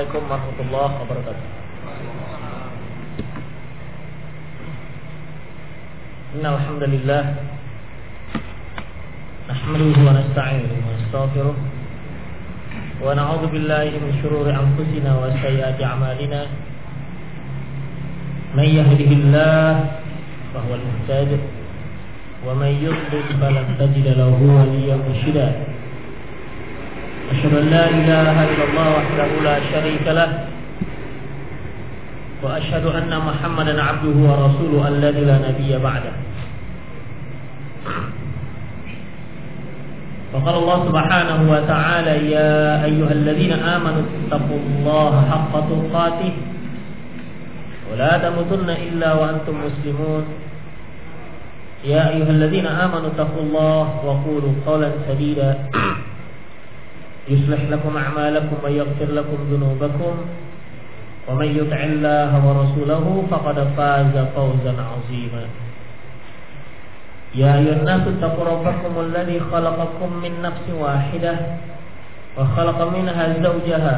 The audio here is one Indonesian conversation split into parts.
Assalamualaikum warahmatullahi wabarakatuh. إن الحمد لله نحمده ونستعينه ونستغفره ونعوذ بالله من شرور أنفسنا وسيئات أعمالنا من يهده الله فهو المهتد ومن يضلل فلن تجد له وليا مرشدا أشهد أن لا إله إلا الله وحده لا شريك له وأشهد أن محمدا عبده ورسوله الذي لا نبي بعده. وقال الله سبحانه وتعالى يا أيها الذين آمنوا اتقوا الله حق تقاته ولا تموتن إلا وأنتم مسلمون. يا أيها الذين آمنوا اتقوا الله وقولوا قولا سديدا. يصلح لكم أعمالكم ويغفر لكم ذنوبكم ومن يطع الله ورسوله فقد فاز فوزا عظيما. يا أيها الناس اتقوا ربكم الذي خلقكم من نفس واحدة وخلق منها زوجها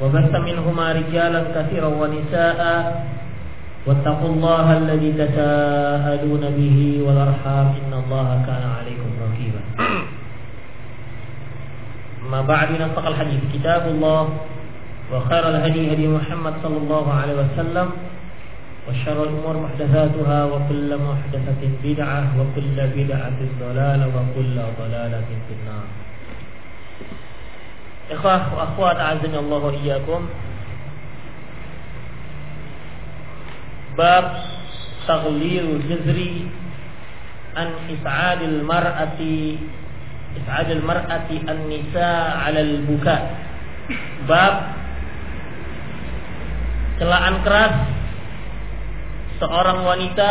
وبث منهما رجالا كثيرا ونساء واتقوا الله الذي تساءلون به والأرحام إن الله كان عليكم رقيبا. ما بعد نصدق الحديث كتاب الله وخير الهدي هدي محمد صلى الله عليه وسلم وشر الأمور محدثاتها وكل محدثة بدعة وكل بدعة ضلالة وكل ضلالة في النار. إخوة وأخوات أعزني الله وإياكم. bab taghlirul jazri an is'adil mar'ati is'adil mar'ati an-nisa 'ala al-buka bab celaan keras seorang wanita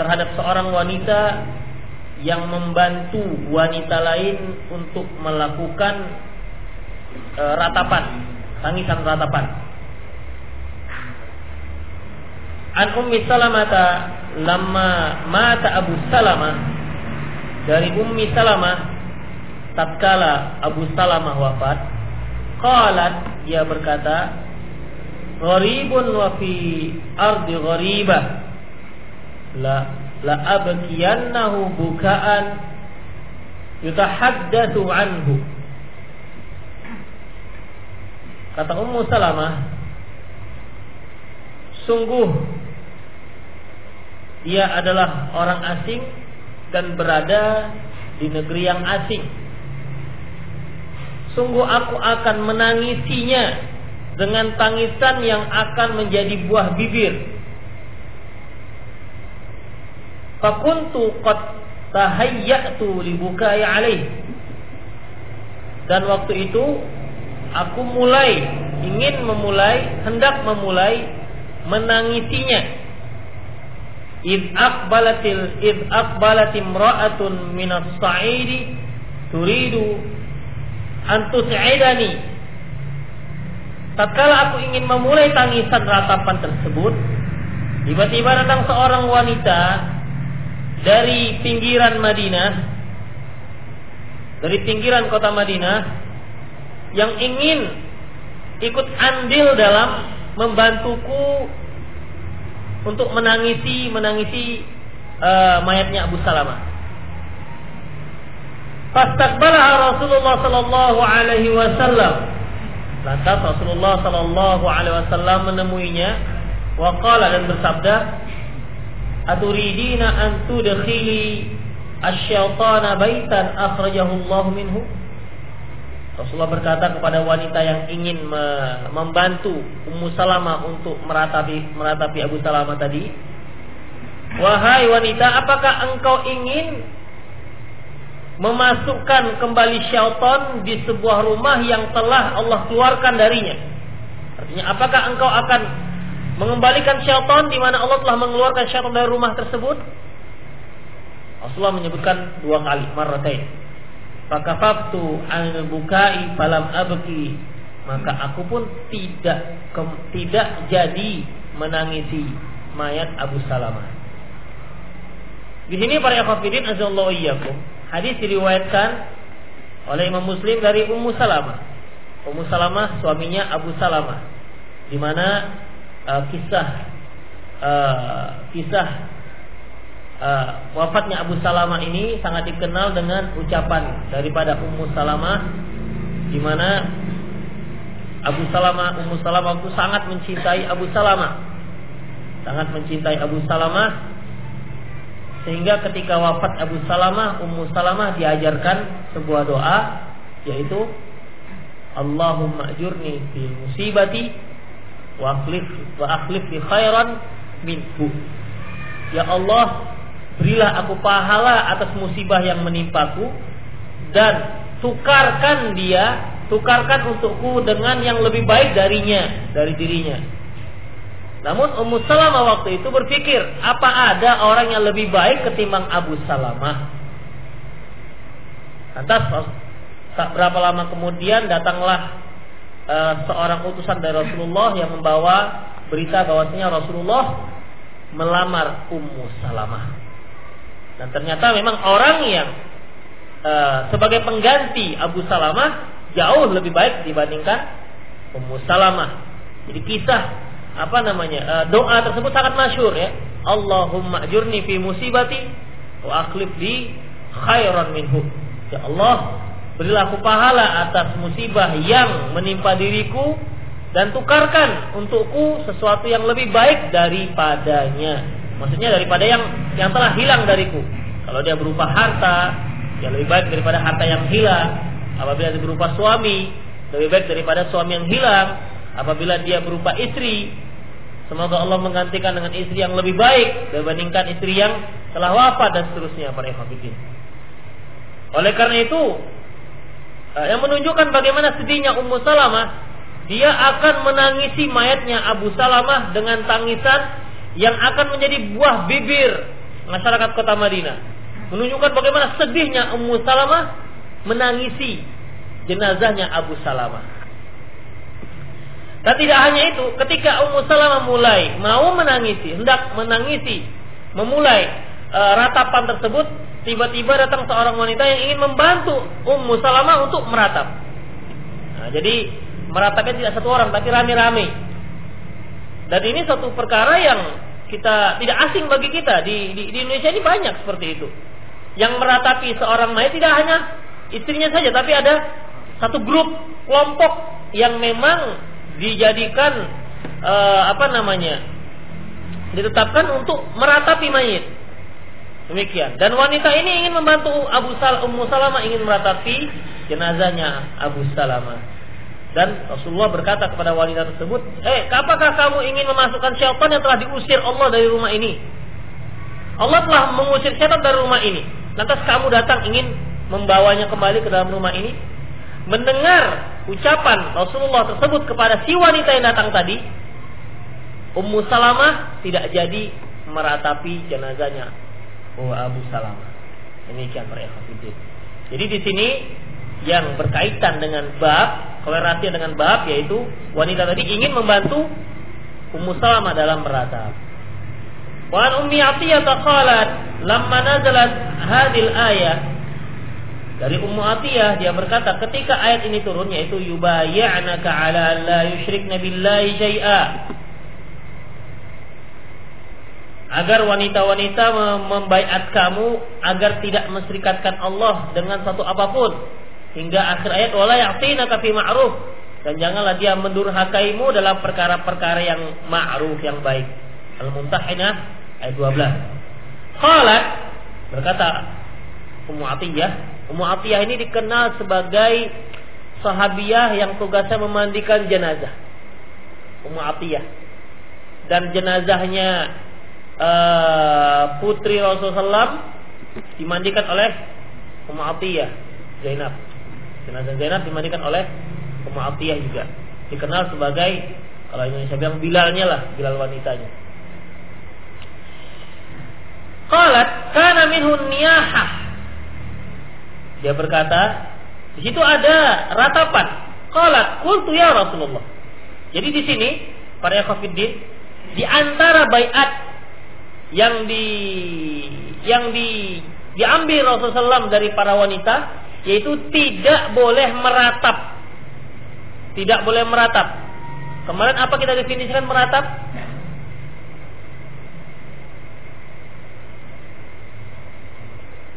terhadap seorang wanita yang membantu wanita lain untuk melakukan e, ratapan, tangisan ratapan. An Ummi Salamata lama mata Abu Salamah dari Ummi Salamah tatkala Abu Salamah wafat qalat dia berkata gharibun wa fi ardi gharibah la la abkiyannahu bukaan yutahaddatsu anhu kata Ummu Salamah sungguh dia adalah orang asing dan berada di negeri yang asing. Sungguh aku akan menangisinya dengan tangisan yang akan menjadi buah bibir. Fakuntu qad tahayyatu libukai alaih. Dan waktu itu aku mulai ingin memulai hendak memulai menangisinya id aqbalatil id aqbalat imra'atun min as-sa'idi turidu an tus'idani tatkala aku ingin memulai tangisan ratapan tersebut tiba-tiba datang seorang wanita dari pinggiran Madinah dari pinggiran kota Madinah yang ingin ikut andil dalam membantuku untuk menangisi menangisi uh, mayatnya Abu Salamah. Fastaqbalaha Rasulullah sallallahu alaihi wasallam. Lantas Rasulullah sallallahu alaihi wasallam menemuinya wa qala dan bersabda, "Aturidina an tudkhili asy-syaitana baitan akhrajahu Allah minhu?" Rasulullah berkata kepada wanita yang ingin membantu Ummu Salamah untuk meratapi meratapi Abu Salamah tadi, "Wahai wanita, apakah engkau ingin memasukkan kembali syaitan di sebuah rumah yang telah Allah keluarkan darinya?" Artinya, apakah engkau akan mengembalikan syaitan di mana Allah telah mengeluarkan syaitan dari rumah tersebut? Rasulullah menyebutkan dua kali, marratain Fakafaftu anil bukai falam abki maka aku pun tidak tidak jadi menangisi mayat Abu Salamah. Di sini para ikhwatiddin azallahu iyyakum. Hadis diriwayatkan oleh Imam Muslim dari Ummu Salamah. Ummu Salamah suaminya Abu Salamah. Di mana uh, kisah uh, kisah uh, wafatnya Abu Salamah ini sangat dikenal dengan ucapan daripada Ummu Salamah di mana Abu Salamah Ummu Salamah itu sangat mencintai Abu Salamah. Sangat mencintai Abu Salamah sehingga ketika wafat Abu Salamah Ummu Salamah diajarkan sebuah doa yaitu Allahumma ajurni fi musibati wa akhlif wa akhlif fi khairan minhu. Ya Allah, berilah aku pahala atas musibah yang menimpaku dan tukarkan dia, tukarkan untukku dengan yang lebih baik darinya, dari dirinya. Namun Ummu Salamah waktu itu berpikir, apa ada orang yang lebih baik ketimbang Abu Salamah? Lantas Tak berapa lama kemudian datanglah uh, seorang utusan dari Rasulullah yang membawa berita bahwasanya Rasulullah melamar Ummu Salamah. Dan ternyata memang orang yang uh, sebagai pengganti Abu Salamah jauh lebih baik dibandingkan Ummu Salamah. Jadi kisah apa namanya uh, doa tersebut sangat masyur ya. Allahumma ajurni fi musibati wa akhlif di khairan minhu. Ya Allah, Berilah aku pahala atas musibah yang menimpa diriku dan tukarkan untukku sesuatu yang lebih baik daripadanya. Maksudnya daripada yang yang telah hilang dariku. Kalau dia berupa harta, yang lebih baik daripada harta yang hilang. Apabila dia berupa suami, lebih baik daripada suami yang hilang. Apabila dia berupa istri, semoga Allah menggantikan dengan istri yang lebih baik dibandingkan istri yang telah wafat dan seterusnya para ikhwatiddin. Oleh karena itu, Eh, yang menunjukkan bagaimana sedihnya Ummu Salamah, dia akan menangisi mayatnya Abu Salamah dengan tangisan yang akan menjadi buah bibir masyarakat kota Madinah. Menunjukkan bagaimana sedihnya Ummu Salamah menangisi jenazahnya Abu Salamah. Dan tidak hanya itu, ketika Ummu Salamah mulai mau menangisi, hendak menangisi, memulai e, ratapan tersebut, tiba-tiba datang seorang wanita yang ingin membantu Ummu Salamah untuk meratap. Nah, jadi meratapnya tidak satu orang tapi rame-rame. Dan ini satu perkara yang kita tidak asing bagi kita di, di, di Indonesia ini banyak seperti itu. Yang meratapi seorang mayat tidak hanya istrinya saja, tapi ada satu grup kelompok yang memang dijadikan uh, apa namanya ditetapkan untuk meratapi mayat. Demikian. Dan wanita ini ingin membantu Abu Sal Ummu Salamah ingin meratapi jenazahnya Abu Salamah. Dan Rasulullah berkata kepada wanita tersebut, "Eh, apakah kamu ingin memasukkan syaitan yang telah diusir Allah dari rumah ini?" Allah telah mengusir syaitan dari rumah ini. Lantas kamu datang ingin membawanya kembali ke dalam rumah ini? Mendengar ucapan Rasulullah tersebut kepada si wanita yang datang tadi, Ummu Salamah tidak jadi meratapi jenazahnya wa Abu Salamah. Demikian para ikhwatiddin. Jadi di sini yang berkaitan dengan bab, kolerasi dengan bab yaitu wanita tadi ingin membantu Ummu Salamah dalam beratap. Wa an Ummi Atiyah qalat lamma nazalat hadil ayat dari Ummu Atiyah dia berkata ketika ayat ini turun yaitu yubayya'naka ala la yusyrikna billahi syai'a. Agar wanita-wanita membaiat kamu agar tidak menserikatkan Allah dengan satu apa pun. Hingga akhir ayat wala ya'tina fi ma'ruf. Dan janganlah dia mendurhakaimu dalam perkara-perkara yang ma'ruf yang baik. Al-Mumtahinah ayat 12 Qalat berkata Ummu Atiyah Ummu Atiyah ini dikenal sebagai sahabiah yang tugasnya memandikan jenazah Ummu Atiyah dan jenazahnya uh, putri Rasulullah dimandikan oleh Ummu Atiyah Zainab. Jenazah Zainab dimandikan oleh Ummu Atiyah juga. Dikenal sebagai kalau Indonesia bilang Bilalnya lah, Bilal wanitanya. Qalat kana minhu niyahah. Dia berkata, di situ ada ratapan. Qalat qultu ya Rasulullah. Jadi di sini para ikhwatiddin di antara baiat yang di yang di diambil Rasulullah SAW dari para wanita yaitu tidak boleh meratap tidak boleh meratap. Kemarin apa kita definisikan meratap?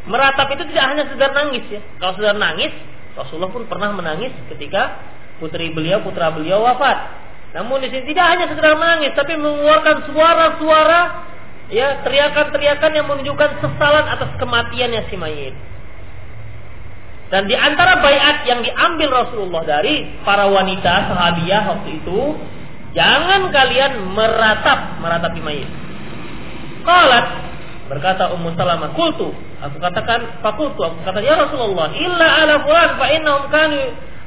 Meratap itu tidak hanya sekedar nangis ya. Kalau sekedar nangis, Rasulullah pun pernah menangis ketika putri beliau, putra beliau wafat. Namun di sini tidak hanya sekedar menangis, tapi mengeluarkan suara-suara, ya teriakan-teriakan yang menunjukkan sesalan atas kematiannya si mayit. Dan di antara bayat yang diambil Rasulullah dari para wanita sahabiah waktu itu, jangan kalian meratap meratapi mayit. Qalat berkata Ummu Salamah, "Qultu," aku katakan, "Fakultu," aku kata, "Ya Rasulullah, illa ala fulan fa innahum kanu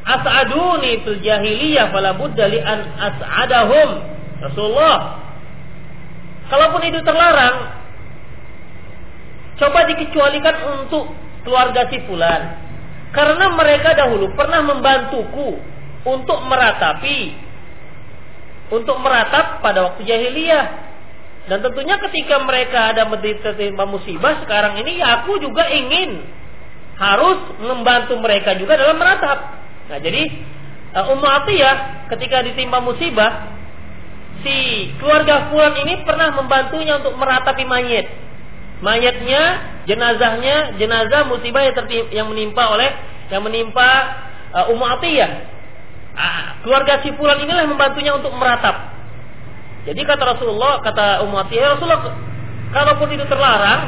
as'aduni fil jahiliyah fala budda li an as'adahum." Rasulullah, kalaupun itu terlarang, coba dikecualikan untuk keluarga si fulan karena mereka dahulu pernah membantuku untuk meratapi untuk meratap pada waktu jahiliyah. Dan tentunya ketika mereka ada tertimpa musibah sekarang ini ya aku juga ingin harus membantu mereka juga dalam meratap. Nah, jadi uh, Ummu Atiyah ketika ditimpa musibah si keluarga Fulan ini pernah membantunya untuk meratapi mayat mayatnya, jenazahnya, jenazah musibah yang, tertim, yang menimpa oleh yang menimpa uh, Ummu Atiyah. Uh, keluarga si fulan inilah membantunya untuk meratap. Jadi kata Rasulullah, kata Ummu Atiyah, ya Rasulullah, kalaupun itu terlarang,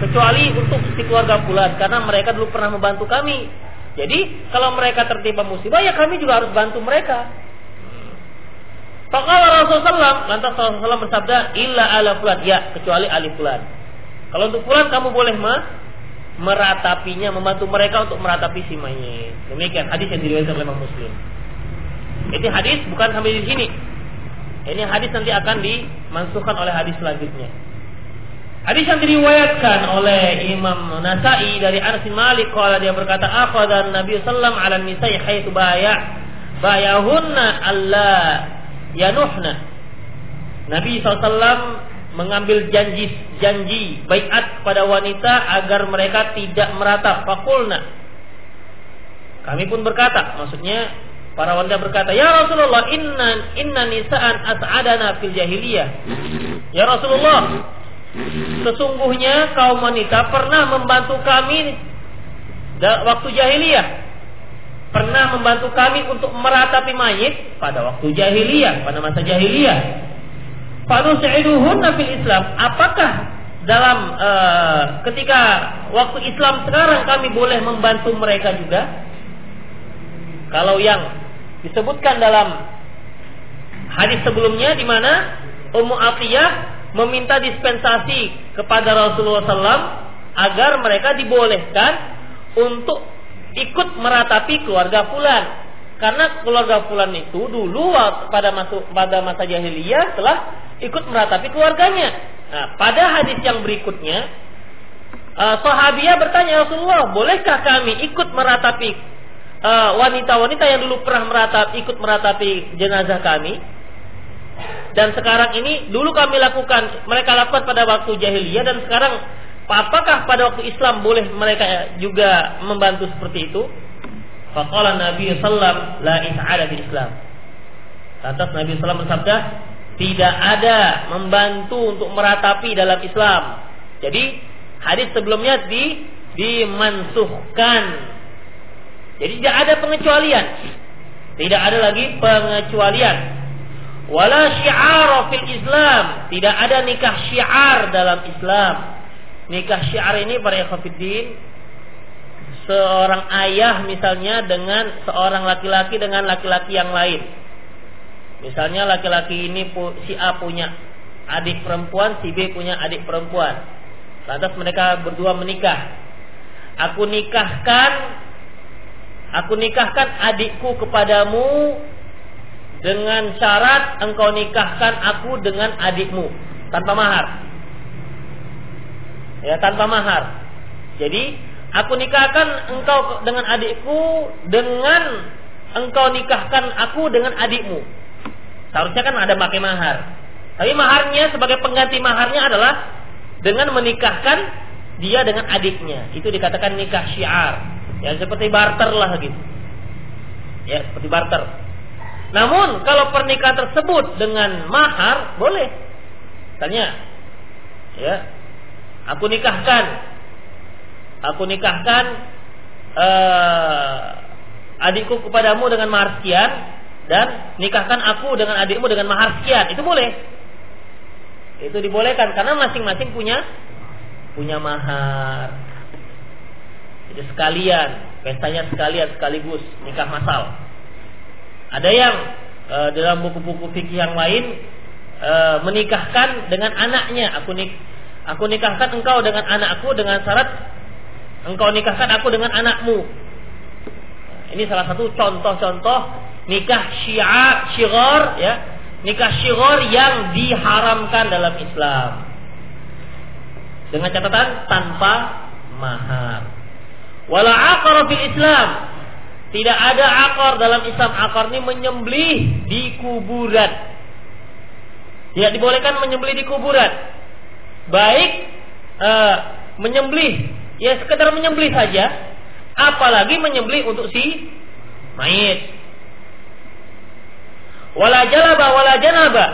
kecuali untuk si keluarga fulan, karena mereka dulu pernah membantu kami. Jadi kalau mereka tertimpa musibah, ya kami juga harus bantu mereka. Fakala Rasulullah lantas Rasulullah bersabda, illa ala fulan, ya kecuali ali fulan. Kalau untuk pulang kamu boleh mah meratapinya, membantu mereka untuk meratapi si mayit. Demikian hadis yang diriwayatkan oleh Imam Muslim. Ini hadis bukan sampai di sini. Ini hadis nanti akan dimansuhkan oleh hadis selanjutnya. Hadis yang diriwayatkan oleh Imam Nasai dari Anas bin Malik kalau dia berkata dan Nabi sallam ala nisa'i haitsu baya bayahunna alla yanuhna. Nabi sallallahu mengambil janji janji baiat kepada wanita agar mereka tidak meratap fakulna kami pun berkata maksudnya para wanita berkata ya Rasulullah inna inna nisaan as'adana fil jahiliyah ya Rasulullah sesungguhnya kaum wanita pernah membantu kami waktu jahiliyah pernah membantu kami untuk meratapi mayit pada waktu jahiliyah pada masa jahiliyah Fanusiduhunna fil Islam. Apakah dalam uh, ketika waktu Islam sekarang kami boleh membantu mereka juga? Kalau yang disebutkan dalam hadis sebelumnya di mana Ummu Atiyah meminta dispensasi kepada Rasulullah SAW agar mereka dibolehkan untuk ikut meratapi keluarga Fulan. Karena keluarga Fulan itu dulu pada masa pada masa jahiliyah telah ikut meratapi keluarganya. Nah, pada hadis yang berikutnya, uh, sahabiah bertanya Rasulullah, bolehkah kami ikut meratapi uh, wanita-wanita uh, yang dulu pernah meratap, ikut meratapi jenazah kami? Dan sekarang ini dulu kami lakukan, mereka lakukan pada waktu jahiliyah dan sekarang apakah pada waktu Islam boleh mereka juga membantu seperti itu? Faqala Nabi sallam la is'ada di Islam. Lantas Nabi sallam bersabda, tidak ada membantu untuk meratapi dalam Islam. Jadi hadis sebelumnya di dimansuhkan. Jadi tidak ada pengecualian. Tidak ada lagi pengecualian. Wala syiar fil Islam. Tidak ada nikah syiar dalam Islam. Nikah syiar ini para ikhwatiddin seorang ayah misalnya dengan seorang laki-laki dengan laki-laki yang lain Misalnya laki-laki ini si A punya adik perempuan, si B punya adik perempuan. Lantas mereka berdua menikah. Aku nikahkan aku nikahkan adikku kepadamu dengan syarat engkau nikahkan aku dengan adikmu tanpa mahar. Ya, tanpa mahar. Jadi, aku nikahkan engkau dengan adikku dengan engkau nikahkan aku dengan adikmu. Seharusnya kan ada pakai mahar. Tapi maharnya sebagai pengganti maharnya adalah dengan menikahkan dia dengan adiknya. Itu dikatakan nikah syiar. Ya seperti barter lah gitu. Ya seperti barter. Namun kalau pernikahan tersebut dengan mahar boleh. Misalnya, ya, aku nikahkan, aku nikahkan uh, adikku kepadamu dengan mahar sekian dan nikahkan aku dengan adikmu dengan mahar sekian. Itu boleh. Itu dibolehkan karena masing-masing punya punya mahar. Jadi sekalian, pestanya sekalian sekaligus nikah masal. Ada yang e, dalam buku-buku fikih yang lain e, menikahkan dengan anaknya. Aku nik aku nikahkan engkau dengan anakku dengan syarat engkau nikahkan aku dengan anakmu. Ini salah satu contoh-contoh nikah syiar, syigar ya. Nikah syigar yang diharamkan dalam Islam. Dengan catatan tanpa mahar. Wala aqar fil Islam. Tidak ada akar dalam Islam. Akar ini menyembelih di kuburan. Tidak dibolehkan menyembelih di kuburan. Baik uh, menyembelih, ya sekedar menyembelih saja apalagi menyembelih untuk si mayit. Wala jalaba wala janaba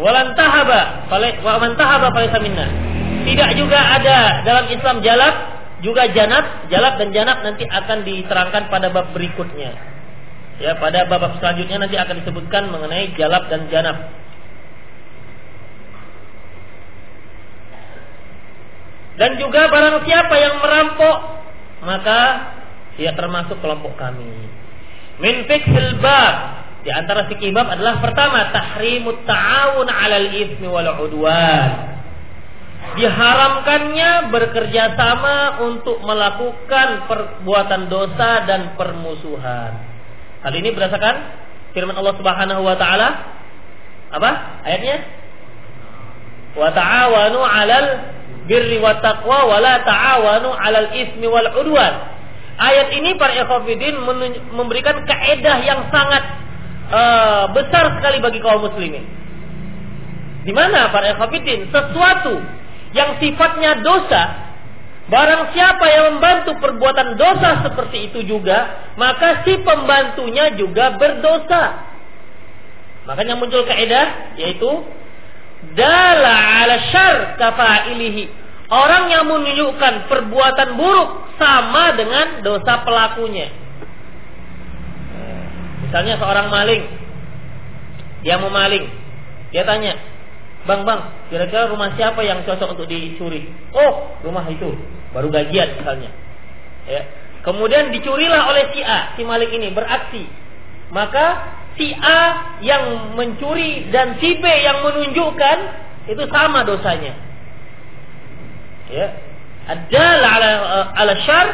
wala tahaba wa man tahaba minna. Tidak juga ada dalam Islam jalab juga janab, jalab dan janab nanti akan diterangkan pada bab berikutnya. Ya, pada bab selanjutnya nanti akan disebutkan mengenai jalab dan janab. Dan juga barang siapa yang merampok maka dia termasuk kelompok kami. Min fikhil bab di antara fikih bab adalah pertama tahrimut ta'awun 'alal itsmi wal 'udwan. Diharamkannya bekerja sama untuk melakukan perbuatan dosa dan permusuhan. Hal ini berdasarkan firman Allah Subhanahu wa taala apa? Ayatnya? Wa ta'awanu 'alal birri wa taqwa wa la ta'awanu 'alal ismi wal 'udwan. Ayat ini para ikhwatiddin memberikan kaedah yang sangat uh, besar sekali bagi kaum muslimin. Di mana para ikhwatiddin sesuatu yang sifatnya dosa Barang siapa yang membantu perbuatan dosa seperti itu juga, maka si pembantunya juga berdosa. Makanya muncul kaidah yaitu dala ala syar kafailihi. Orang yang menunjukkan perbuatan buruk sama dengan dosa pelakunya. Misalnya seorang maling, dia mau maling, dia tanya, bang bang, kira-kira rumah siapa yang cocok untuk dicuri? Oh, rumah itu, baru gajian misalnya. Ya. Kemudian dicurilah oleh si A, si maling ini beraksi. Maka si A yang mencuri dan si B yang menunjukkan itu sama dosanya. Ya. Adalah ala, ala syar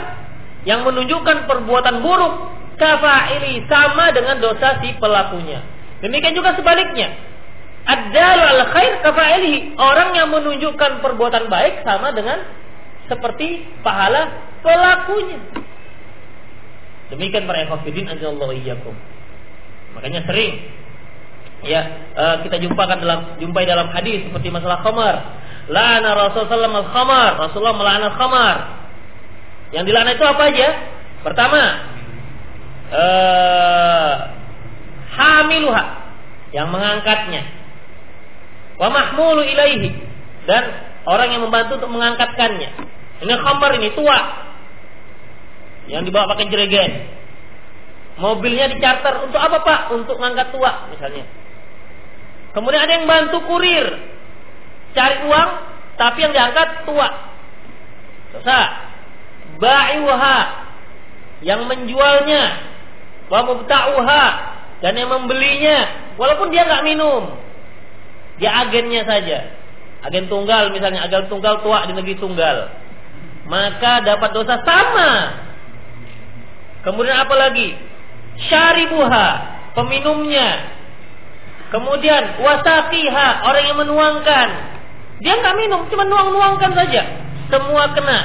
yang menunjukkan perbuatan buruk kafaili sama dengan dosa si pelakunya. Demikian juga sebaliknya. Adalah al khair kafaili orang yang menunjukkan perbuatan baik sama dengan seperti pahala pelakunya. Demikian para ikhwatiddin iyyakum. Makanya sering ya uh, kita jumpakan dalam jumpai dalam hadis seperti masalah khamar. La'ana Rasulullah al khamar. Rasulullah melaknat khamar. Yang dilaknat itu apa aja? Pertama, uh, hamiluha yang mengangkatnya. Wa mahmulu ilaihi dan orang yang membantu untuk mengangkatkannya. Ini khamar ini tua yang dibawa pakai jerigen Mobilnya dicarter untuk apa pak? Untuk ngangkat tua misalnya. Kemudian ada yang bantu kurir cari uang, tapi yang diangkat tua. Dosa. Ba'iwaha yang menjualnya, wa mubta'uha dan yang membelinya, walaupun dia nggak minum, dia agennya saja. Agen tunggal misalnya, agen tunggal tua di negeri tunggal. Maka dapat dosa sama. Kemudian apa lagi? syaribuha, peminumnya. Kemudian wasakiha, orang yang menuangkan. Dia nggak minum, cuma nuang-nuangkan saja. Semua kena.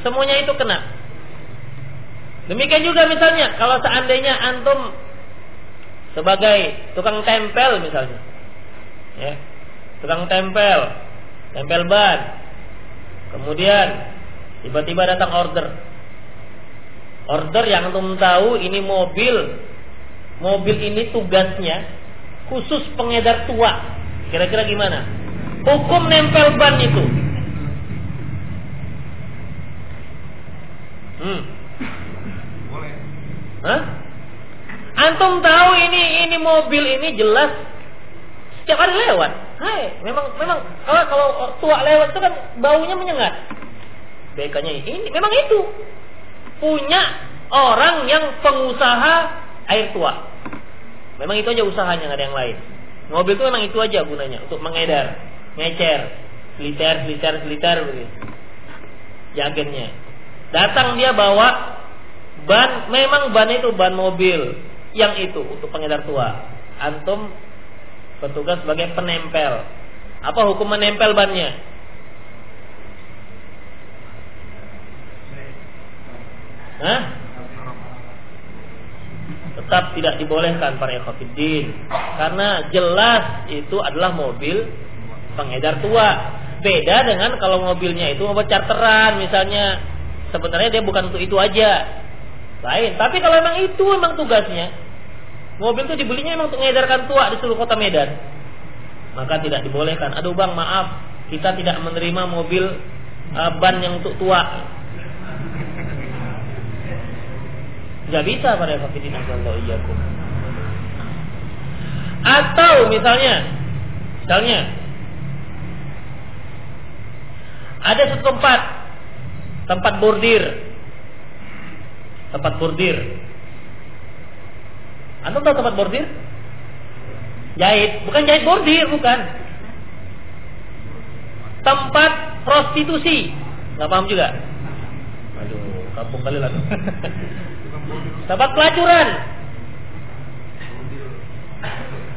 Semuanya itu kena. Demikian juga misalnya kalau seandainya antum sebagai tukang tempel misalnya. Ya. Tukang tempel, tempel ban. Kemudian tiba-tiba datang order order yang antum tahu ini mobil mobil ini tugasnya khusus pengedar tua. Kira-kira gimana? Hukum nempel ban itu. Hmm. Boleh. Hah? Antum tahu ini ini mobil ini jelas setiap hari lewat. Hai, memang memang kalau kalau tua lewat itu kan baunya menyengat. BK-nya ini memang itu punya orang yang pengusaha air tua. Memang itu aja usahanya, nggak ada yang lain. Mobil itu memang itu aja gunanya untuk mengedar, ngecer, seliter, seliter, seliter begitu. Yakinnya. Datang dia bawa ban, memang ban itu ban mobil yang itu untuk pengedar tua. Antum bertugas sebagai penempel. Apa hukum menempel bannya? Hah? Tetap tidak dibolehkan para ikhwatiddin karena jelas itu adalah mobil pengedar tua. Beda dengan kalau mobilnya itu mobil charteran misalnya. Sebenarnya dia bukan untuk itu aja. Lain. Tapi kalau memang itu memang tugasnya, mobil itu dibelinya memang untuk mengedarkan tua di seluruh kota Medan. Maka tidak dibolehkan. Aduh bang maaf, kita tidak menerima mobil uh, ban yang untuk tua. Gak bisa pada fakidin Allah. Atau misalnya, misalnya ada satu tempat tempat bordir tempat bordir Anda tahu tempat bordir? Jahit. Bukan jahit bordir bukan. Tempat prostitusi. Nggak paham juga? Aduh kampung kali lah Tempat pelacuran.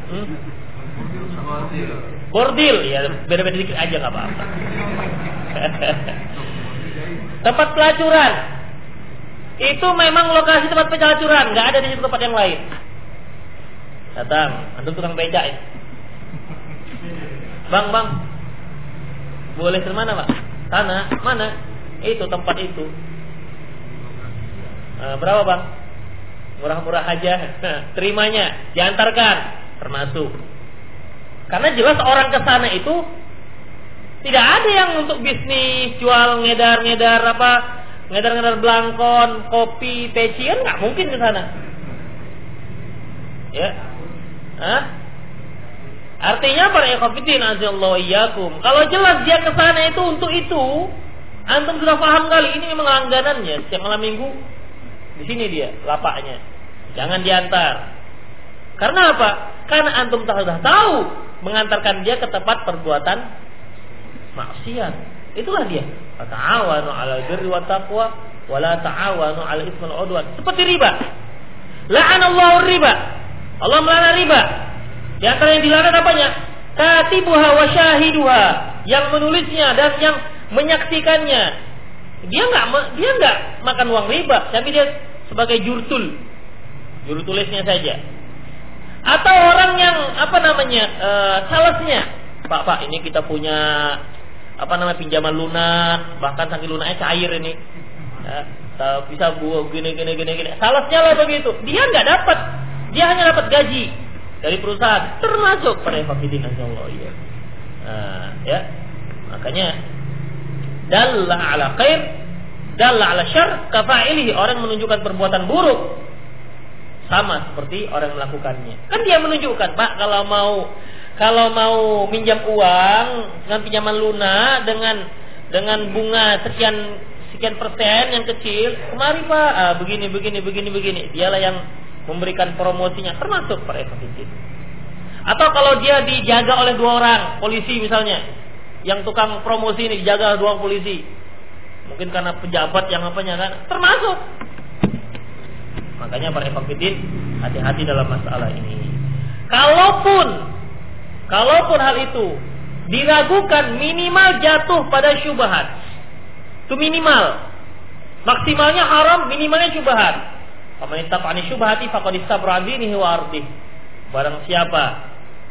Hmm? Bordil, ya beda-beda dikit aja nggak apa-apa. tempat pelacuran. Itu memang lokasi tempat pelacuran, nggak ada di situ tempat yang lain. Datang, antum tukang becak ya. Bang, bang, boleh ke mana pak? Sana, mana? Itu tempat itu. Eh, berapa bang? Murah-murah aja. Terimanya, diantarkan, termasuk. Karena jelas orang ke sana itu tidak ada yang untuk bisnis jual ngedar-ngedar apa ngedar-ngedar belangkon, kopi, pecian nggak mungkin ke sana. Ya. Hah? Artinya para ikhwatiddin azallahu iyyakum. Kalau jelas dia ke sana itu untuk itu, antum sudah paham kali ini memang langganannya setiap malam minggu di sini dia lapaknya. Jangan diantar. Karena apa? Karena antum sudah tahu mengantarkan dia ke tempat perbuatan maksiat. Itulah dia. Ta'awanu 'alal birri wat taqwa wa la ta'awanu 'alal itsmi wal 'udwan. Seperti riba. La'anallahu riba. Allah melaknat riba. Di antara yang dilarang apanya? Katibuha wa syahiduha. Yang menulisnya dan yang menyaksikannya dia nggak dia nggak makan uang riba, tapi dia sebagai jurtul, juru tulisnya saja. Atau orang yang apa namanya uh, salesnya, Pak Pak ini kita punya apa namanya pinjaman lunak, bahkan saking lunaknya cair ini. Ya, bisa buat gini gini gini gini. Salesnya lah begitu. Dia nggak dapat, dia hanya dapat gaji dari perusahaan, termasuk pada fakidin Allah ya. Nah, ya. Makanya dalla ala khair dalla ala syar kafa'ilihi orang menunjukkan perbuatan buruk sama seperti orang melakukannya kan dia menunjukkan Pak kalau mau kalau mau minjam uang dengan pinjaman lunak dengan dengan bunga sekian sekian persen yang kecil kemari Pak ah, begini begini begini begini dialah yang memberikan promosinya termasuk para efektif atau kalau dia dijaga oleh dua orang polisi misalnya yang tukang promosi ini dijaga dua polisi. Mungkin karena pejabat yang apanya kan termasuk. Makanya para efakidin hati-hati dalam masalah ini. Kalaupun kalaupun hal itu diragukan minimal jatuh pada syubhat. Itu minimal. Maksimalnya haram, minimalnya syubhat. Faman ittaqani syubhati faqad istabra dinihi. Barang siapa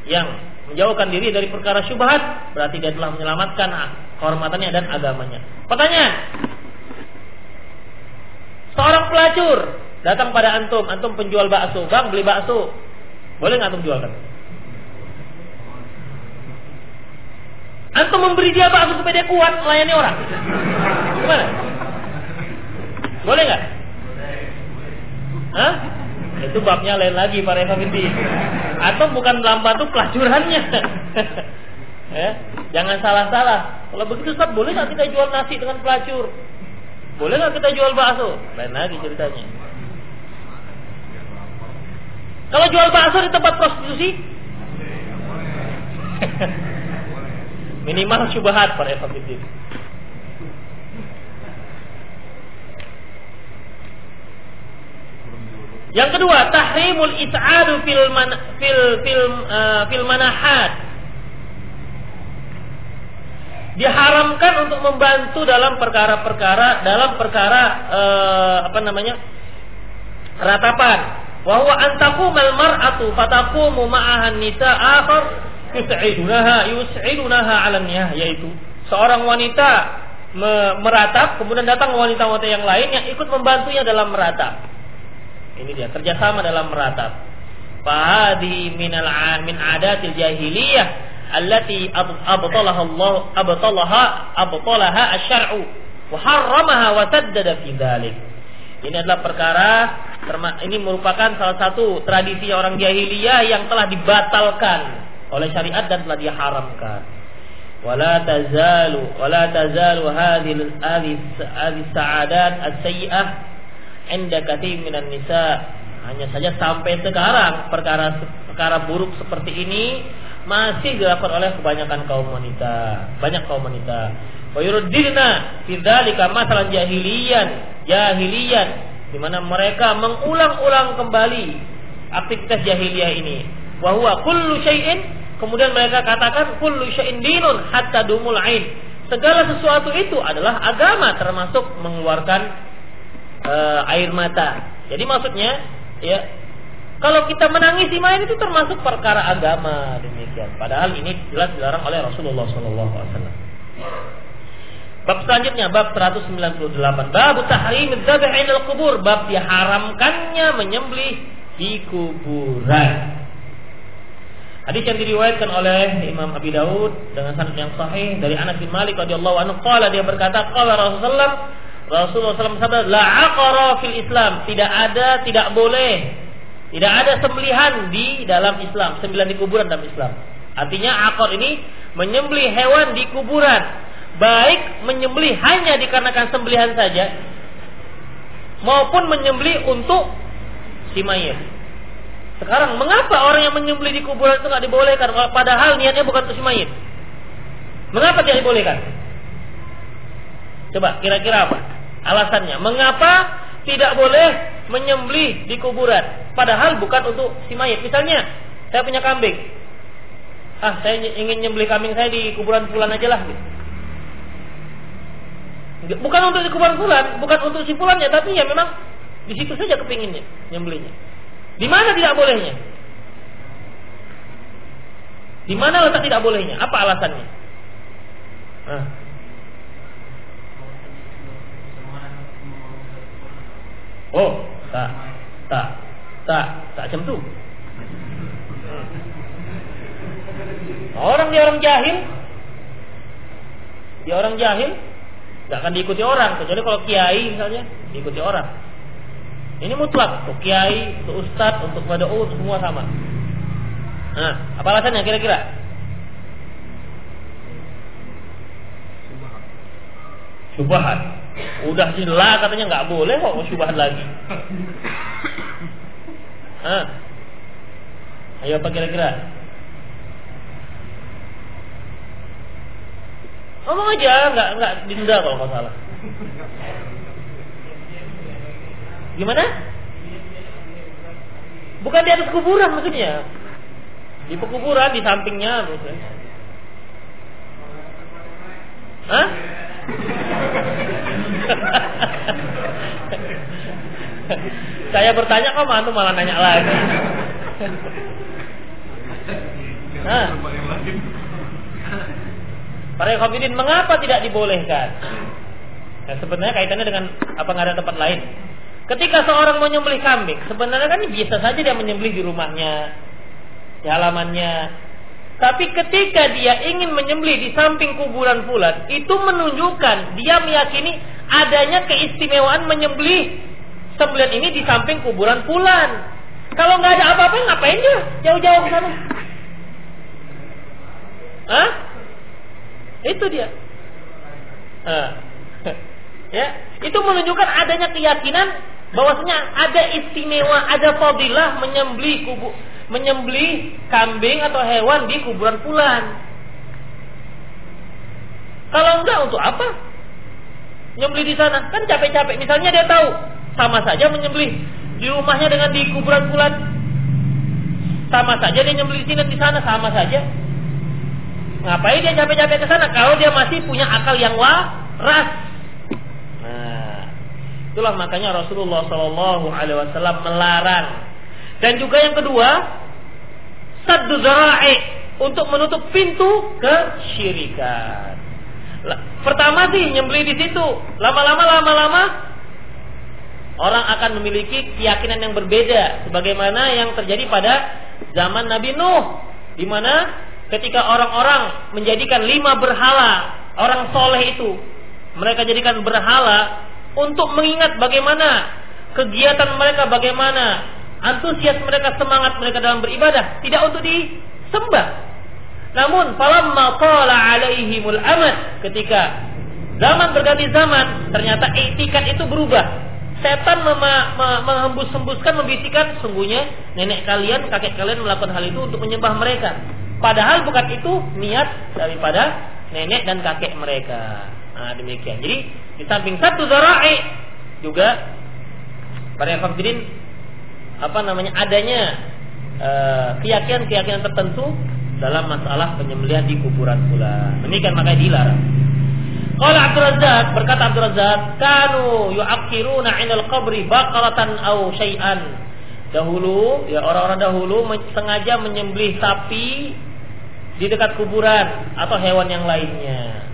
yang menjauhkan diri dari perkara syubhat berarti dia telah menyelamatkan kehormatannya dan agamanya. Pertanyaan. Seorang pelacur datang pada antum, antum penjual bakso, bang beli bakso, boleh nggak antum jualkan? Antum memberi dia bakso supaya dia kuat melayani orang. Gimana? Boleh nggak? Hah? Itu babnya lain lagi para Ikhwanuddin. Atau bukan dalam batu pelacurannya. ya, jangan salah-salah. Kalau begitu Ustaz, boleh nggak kita jual nasi dengan pelacur? Boleh nggak kita jual bakso? Lain lagi ceritanya. Kalau jual bakso di tempat prostitusi? Minimal syubhat para Ikhwanuddin. Yang kedua, tahrimul is'adu fil man, fil fil uh, fil manahat. Diharamkan untuk membantu dalam perkara-perkara dalam perkara uh, apa namanya? ratapan. Wa huwa an taqumal mar'atu fataqumu ma'ahan nisa akhar yus'idunaha yus'idunaha 'ala yaitu seorang wanita meratap kemudian datang wanita-wanita yang lain yang ikut membantunya dalam meratap. Ini dia kerjasama dalam meratap. Fahadi minal min adatil jahiliyah allati abtalaha Allah abtalaha abtalaha asy-syar'u wa harramaha wa saddada fi dzalik. Ini adalah perkara ini merupakan salah satu tradisi orang jahiliyah yang telah dibatalkan oleh syariat dan telah diharamkan. Wala tazalu wala tazalu hadhil hadhis sa'adat as-sayyi'ah enda kathir minan nisa. Hanya saja sampai sekarang perkara perkara buruk seperti ini masih dilakukan oleh kebanyakan kaum wanita. Banyak kaum wanita. Wa yurdilna fi dzalika masalan jahiliyan jahiliyan di mana mereka mengulang-ulang kembali aktivitas jahiliyah ini. Wa huwa kullu syai'in kemudian mereka katakan kullu syai'in dinun hatta dumul ain. Segala sesuatu itu adalah agama termasuk mengeluarkan uh, air mata. Jadi maksudnya ya kalau kita menangis di main itu termasuk perkara agama demikian. Padahal ini jelas dilarang oleh Rasulullah SAW. Bab selanjutnya bab 198. Bab tahrim dzabh al kubur. Bab diharamkannya menyembelih di kuburan. Hadis yang diriwayatkan oleh Imam Abi Daud dengan sanad yang sahih dari Anas bin Malik radhiyallahu anhu qala dia berkata qala Rasulullah Rasulullah SAW sabda, la aqara fil Islam, tidak ada, tidak boleh, tidak ada sembelihan di dalam Islam, sembelihan di kuburan dalam Islam. Artinya akor ini menyembelih hewan di kuburan, baik menyembelih hanya dikarenakan sembelihan saja, maupun menyembelih untuk si mayat. Sekarang mengapa orang yang menyembelih di kuburan itu tidak dibolehkan? Padahal niatnya bukan untuk si mayat. Mengapa tidak dibolehkan? Coba kira-kira apa? Alasannya, mengapa tidak boleh menyembelih di kuburan? Padahal bukan untuk si mayat. Misalnya, saya punya kambing. Ah, saya ingin nyembelih kambing saya di kuburan fulan aja lah. Bukan untuk di kuburan fulan, bukan untuk si fulannya, tapi ya memang di situ saja kepinginnya nyembelihnya. Di mana tidak bolehnya? Di mana letak tidak bolehnya? Apa alasannya? Nah, Oh, tak, tak, tak, tak macam tu. Orang dia orang jahil, dia orang jahil, nggak akan diikuti orang kecuali kalau kiai misalnya diikuti orang. Ini mutlak untuk kiai, untuk ustadz, untuk mad'u semua sama. Nah, apa alasannya kira-kira? Subhat. Udah jelas katanya nggak boleh kok syubhat lagi. Hah? Ayo apa kira-kira? Ngomong aja, nggak nggak denda kalau nggak salah. Gimana? Bukan di atas kuburan maksudnya. Di pekuburan di sampingnya maksudnya. Hah? Saya bertanya kok mantu malah nanya lagi. Nah. Para khafidin mengapa tidak dibolehkan? Nah, sebenarnya kaitannya dengan apa nggak ada tempat lain. Ketika seorang menyembelih kambing, sebenarnya kan biasa saja dia menyembelih di rumahnya, di halamannya. Tapi ketika dia ingin menyembelih di samping kuburan fulan, itu menunjukkan dia meyakini adanya keistimewaan menyembelih sembelihan ini di samping kuburan fulan. Kalau nggak ada apa-apa, ngapain dia jauh-jauh ke sana? Hah? Itu dia. Uh. ya, itu menunjukkan adanya keyakinan bahwasanya ada istimewa, ada fadilah menyembelih kubu, menyembelih kambing atau hewan di kuburan fulan. Kalau enggak untuk apa? Nyembelih di sana kan capek-capek. Misalnya dia tahu sama saja menyembelih di rumahnya dengan di kuburan fulan. Sama saja dia nyembelih di sini di sana sama saja. Ngapain dia capek-capek ke sana kalau dia masih punya akal yang waras? Itulah makanya Rasulullah Shallallahu Alaihi Wasallam melarang. Dan juga yang kedua, saddu untuk menutup pintu kesyirikan. Pertama sih nyembeli di situ. Lama-lama lama-lama orang akan memiliki keyakinan yang berbeda sebagaimana yang terjadi pada zaman Nabi Nuh di mana ketika orang-orang menjadikan lima berhala orang soleh itu mereka jadikan berhala untuk mengingat bagaimana kegiatan mereka bagaimana antusias mereka semangat mereka dalam beribadah tidak untuk disembah. Namun falamma qala alaihimul amad ketika zaman berganti zaman ternyata etikat itu berubah. Setan menghembus-hembuskan membisikkan sungguhnya nenek kalian kakek kalian melakukan hal itu untuk menyembah mereka. Padahal bukan itu niat daripada nenek dan kakek mereka. Nah, demikian. Jadi di samping satu zara'i juga para fakdirin apa namanya adanya eh, keyakinan-keyakinan tertentu dalam masalah penyembelihan di kuburan pula. Demikian makanya dilarang. Qala Abdul Razzaq berkata Abdul Razzaq, "Kanu yu'akkiruna 'indal qabri baqaratan aw syai'an." Dahulu ya orang-orang dahulu sengaja menyembelih sapi di dekat kuburan atau hewan yang lainnya.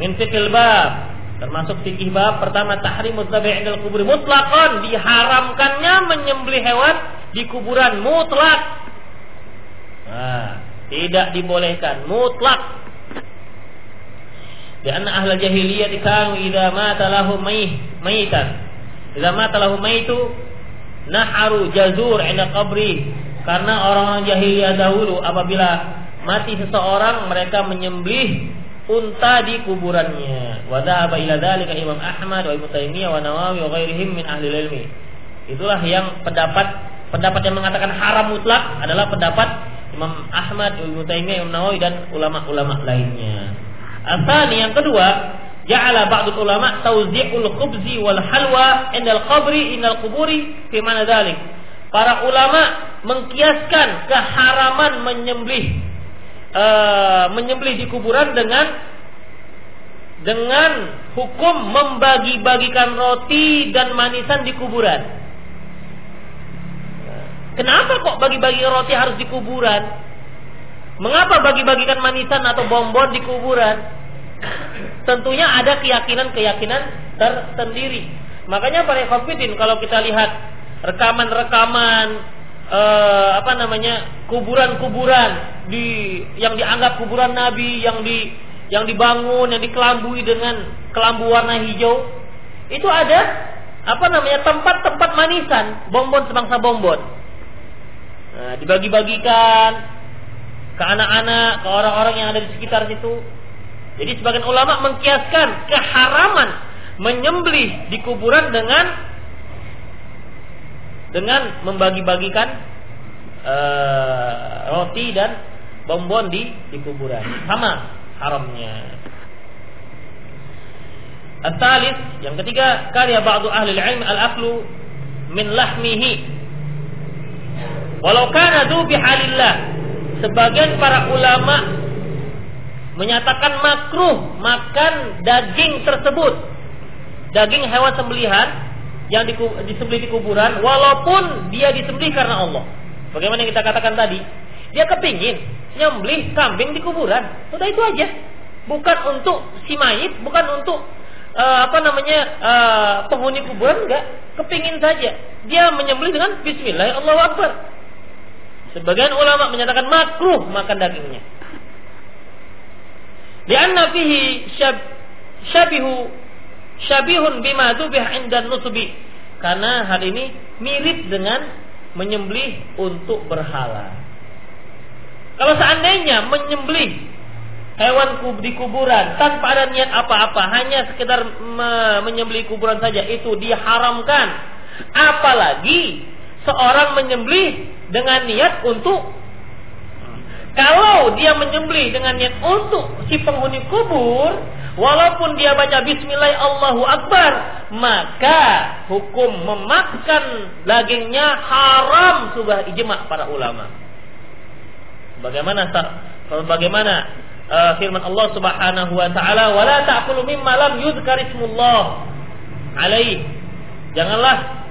Min bab termasuk fikih bab pertama tahrimuz zabi' indal kubur mutlaqan diharamkannya menyembelih hewan di kuburan mutlak. Nah, tidak dibolehkan mutlak. Karena ahli jahiliyah kanu idza mata lahu mayh mayitan. Idza mata lahu mayitu naharu jazur inda qabri. Karena orang-orang jahiliyah dahulu apabila mati seseorang mereka menyembelih unta di kuburannya. Wa dhahaba ila dzalika Imam Ahmad wa Ibnu Taimiyah wa Nawawi wa ghairihim min ahli ilmi. Itulah yang pendapat pendapat yang mengatakan haram mutlak adalah pendapat Imam Ahmad, Ibnu Taimiyah, Imam Nawawi dan ulama-ulama lainnya. Asani yang kedua, ja'ala ba'dul ulama tauzi'ul khubzi wal halwa indal qabri indal kuburi fi mana dzalik. Para ulama mengkiaskan keharaman menyembelih uh, menyembelih di kuburan dengan dengan hukum membagi-bagikan roti dan manisan di kuburan. Kenapa kok bagi-bagi roti harus di kuburan? Mengapa bagi-bagikan manisan atau bonbon di kuburan? Tentunya ada keyakinan-keyakinan tersendiri. Makanya para ekofidin kalau kita lihat rekaman-rekaman uh, apa namanya kuburan-kuburan di yang dianggap kuburan Nabi yang di yang dibangun yang dikelambui dengan kelambu warna hijau. Itu ada apa namanya tempat-tempat manisan bonbon sebangsa bonbon nah, dibagi-bagikan ke anak-anak ke orang-orang yang ada di sekitar situ. Jadi sebagian ulama mengkiaskan keharaman menyembelih di kuburan dengan dengan membagi-bagikan uh, roti dan bonbon di di kuburan. Sama haramnya. At-talis, yang ketiga, karya ba'du ahli ilm al-aklu min lahmihi. Walau kana bihalillah. Sebagian para ulama menyatakan makruh makan daging tersebut. Daging hewan sembelihan yang disembelih di kuburan walaupun dia disembelih karena Allah. Bagaimana yang kita katakan tadi? Dia kepingin nyembelih kambing di kuburan. Sudah itu aja. Bukan untuk si mayit, bukan untuk uh, apa namanya uh, penghuni kuburan enggak, kepingin saja. Dia menyembelih dengan Bismillah, Allahu Akbar. Sebagian ulama menyatakan makruh makan dagingnya. Lianna fihi syab, syabihu syabihun bima dubih inda nusubi. Karena hal ini mirip dengan menyembelih untuk berhala. Kalau seandainya menyembelih hewan di kuburan tanpa ada niat apa-apa, hanya sekedar me menyembelih kuburan saja itu diharamkan. Apalagi seorang menyembelih dengan niat untuk kalau dia menyembelih dengan niat untuk si penghuni kubur, walaupun dia baca bismillah Allahu Akbar, maka hukum memakan dagingnya haram sudah ijma para ulama. Bagaimana bagaimana uh, firman Allah Subhanahu wa taala, "Wala ta'kulu mimma lam yuzkar alaih." Janganlah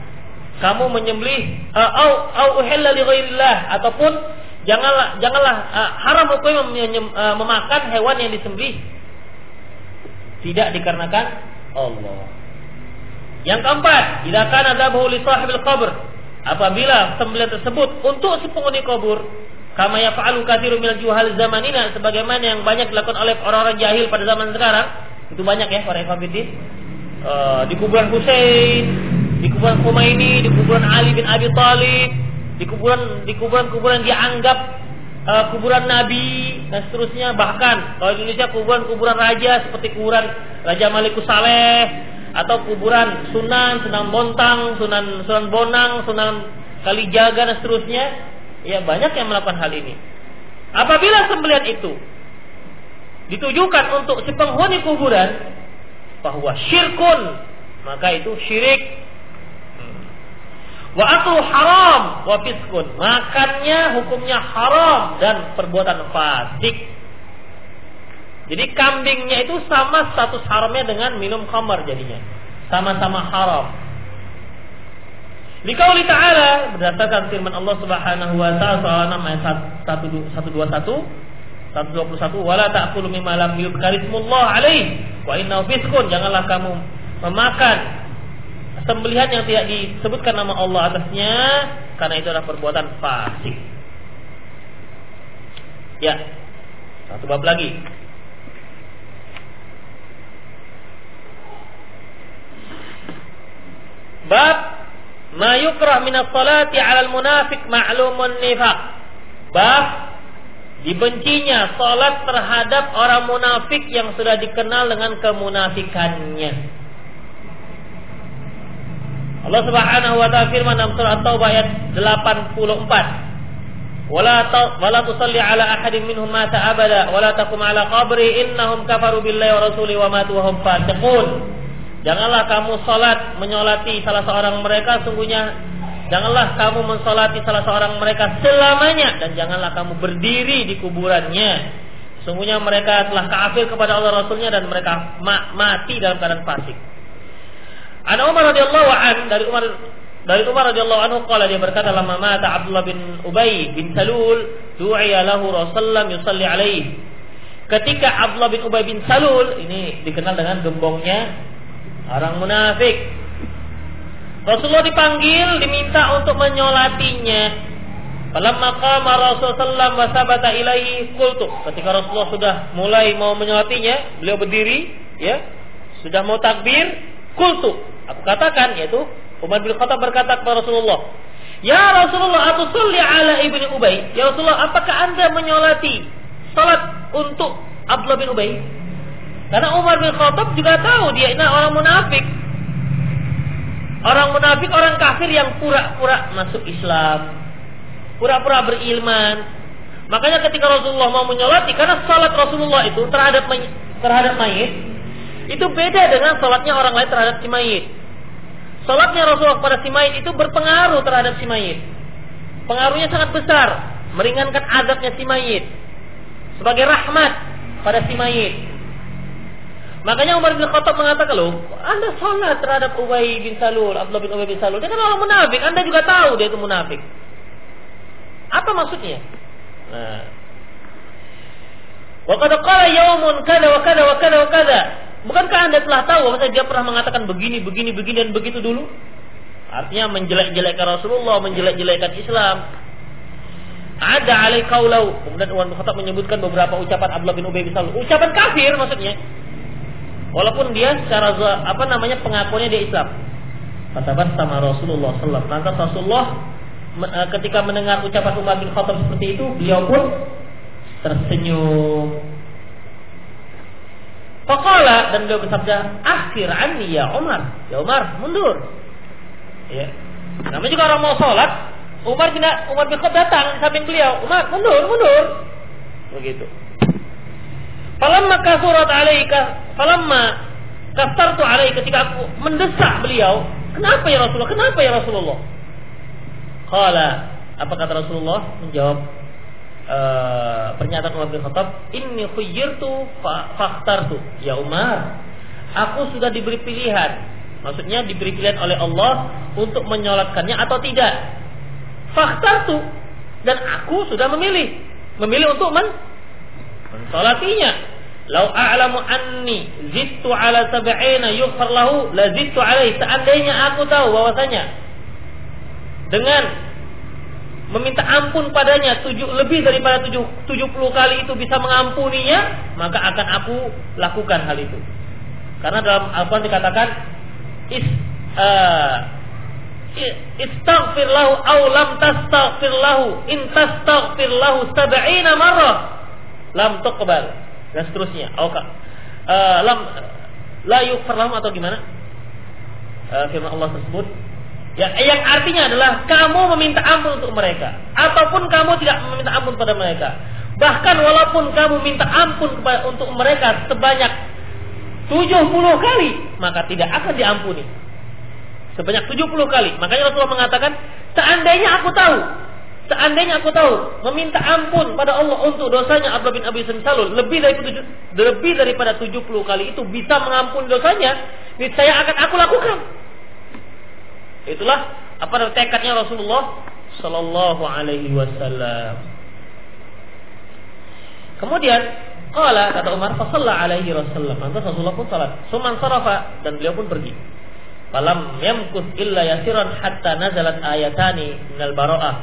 kamu menyembelih uh, au au ataupun janganlah janganlah uh, haram hukum memakan hewan yang disembelih tidak dikarenakan Allah. Yang keempat, jika kana dzabahu li sahibil apabila sembelihan tersebut untuk si penghuni kubur, kama yaf'alu katsiru minal juhal zamanina sebagaimana yang banyak dilakukan oleh orang-orang jahil pada zaman sekarang, itu banyak ya para ikhwatiddin. Uh, di kuburan Hussein di kuburan Khomeini, di kuburan Ali bin Abi Thalib, di kuburan di kuburan-kuburan dianggap uh, kuburan Nabi dan seterusnya. Bahkan kalau Indonesia kuburan-kuburan raja seperti kuburan Raja Malikus Saleh atau kuburan Sunan, Sunan Bontang, Sunan Sunan Bonang, Sunan Kalijaga dan seterusnya. Ya banyak yang melakukan hal ini. Apabila sembelihan itu ditujukan untuk si penghuni kuburan bahwa syirkun maka itu syirik Wa aklu haram wa fiskun. Makannya hukumnya haram dan perbuatan fasik. Jadi kambingnya itu sama status haramnya dengan minum khamar jadinya. Sama-sama haram. Dikauli ta'ala berdasarkan firman Allah Subhanahu wa taala surah 6 ayat 121 121 wala ta'kulu mimma lam yuzkarismullah alaih wa innahu fiskun janganlah kamu memakan sembelihan yang tidak disebutkan nama Allah atasnya karena itu adalah perbuatan fasik. Ya. Satu bab lagi. Bab ma yukrah min as-salati 'ala al-munafiq ma'lumun nifaq. Bab dibencinya salat terhadap orang munafik yang sudah dikenal dengan kemunafikannya. Allah Subhanahu wa taala firman dalam surah At-Taubah ayat 84. Wala wala tusalli ala ahadin minhum mata abada wala taqum ala qabri innahum kafaru billahi wa rasuli wa matu wa hum fasiqun. Janganlah kamu salat menyolati salah seorang mereka sungguhnya janganlah kamu mensolati salah seorang mereka selamanya dan janganlah kamu berdiri di kuburannya. Sungguhnya mereka telah kafir kepada Allah Rasulnya dan mereka ma mati dalam keadaan fasik. Ana Umar radhiyallahu an dari Umar dari Umar radhiyallahu anhu qala dia berkata lama mata Abdullah bin Ubay bin Salul du'iya lahu Rasulullah yusalli alaihi. Ketika Abdullah bin Ubay bin Salul ini dikenal dengan gembongnya orang munafik. Rasulullah dipanggil diminta untuk menyolatinya. Falamma qama Rasulullah wa sabata ilaihi qultu. Ketika Rasulullah sudah mulai mau menyolatinya, beliau berdiri, ya. Sudah mau takbir, Kultu, aku katakan yaitu Umar bin Khattab berkata kepada Rasulullah, Ya Rasulullah, aku sulli ala ibni Ubay. Ya Rasulullah, apakah anda menyolati salat untuk Abdullah bin Ubay? Karena Umar bin Khattab juga tahu dia ini orang munafik. Orang munafik, orang kafir yang pura-pura masuk Islam. Pura-pura berilman. Makanya ketika Rasulullah mau menyolati, karena salat Rasulullah itu terhadap terhadap mayit, itu beda dengan sholatnya orang lain terhadap si mayit. Sholatnya Rasulullah pada si mayit itu berpengaruh terhadap si mayit. Pengaruhnya sangat besar, meringankan adabnya si mayit. Sebagai rahmat pada si mayit. Makanya Umar bin Khattab mengatakan loh, Anda sholat terhadap Ubay bin Salul, Abdullah bin Ubay bin Salul. Dia kan orang munafik, Anda juga tahu dia itu munafik. Apa maksudnya? Nah, Wa qad qala yaumun kada wa kada wa kada wa kada Bukankah Anda telah tahu bahwa dia pernah mengatakan begini, begini, begini dan begitu dulu? Artinya menjelek-jelekkan Rasulullah, menjelek-jelekkan Islam. Ada alai kaulau. Kemudian Umar bin menyebutkan beberapa ucapan Abdullah bin Ubay bin Salul. Ucapan kafir maksudnya. Walaupun dia secara apa namanya pengakuannya dia Islam. Kata sama Rasulullah sallallahu Lantas Rasulullah eh, ketika mendengar ucapan Umar bin Khattab seperti itu, beliau pun tersenyum. Faqala dan beliau bersabda, "Akhir anni ya Umar." Ya Umar, mundur. Ya. Namanya juga orang mau sholat, Umar bin Umar bin Khattab datang samping beliau. Umar, mundur, mundur. Begitu. Falamma kasurat alaika, falamma kasartu alaika ketika aku mendesak beliau, kenapa ya Rasulullah? Kenapa ya Rasulullah? Qala, apa kata Rasulullah? Menjawab uh, pernyataan Umar bin Khattab, "Inni khuyyirtu fakhtartu." Ya Umar, aku sudah diberi pilihan Maksudnya diberi pilihan oleh Allah untuk menyolatkannya atau tidak. Fakta tu dan aku sudah memilih, memilih untuk men mensolatinya. Lau a'lamu anni zittu ala sab'ina yughfar lahu la zittu alaihi. Seandainya aku tahu bahwasanya dengan meminta ampun padanya tujuh, lebih daripada tujuh, tujuh puluh kali itu bisa mengampuninya, maka akan aku lakukan hal itu. Karena dalam Al-Quran dikatakan is, uh, istaghfir lahu aw lam tastaghfir lahu in tastaghfir lahu sab'ina marrah lam tuqbal dan seterusnya atau uh, lam la yughfar atau gimana uh, firman Allah tersebut ya yang artinya adalah kamu meminta ampun untuk mereka ataupun kamu tidak meminta ampun pada mereka bahkan walaupun kamu minta ampun kepada untuk mereka sebanyak 70 kali maka tidak akan diampuni. Sebanyak 70 kali. Makanya Rasulullah mengatakan, seandainya aku tahu, seandainya aku tahu meminta ampun pada Allah untuk dosanya Abdullah bin Abi Salul lebih dari lebih daripada 70 kali itu bisa mengampuni dosanya, saya akan aku lakukan. Itulah apa tekadnya Rasulullah Sallallahu Alaihi Wasallam. Kemudian Qala kata Umar, fasalla alaihi Rasulullah. Lantas Rasulullah pun salat. Suman sarafa dan beliau pun pergi. Falam yamkus illa yasiran hatta nazalat ayatani minal bara'ah.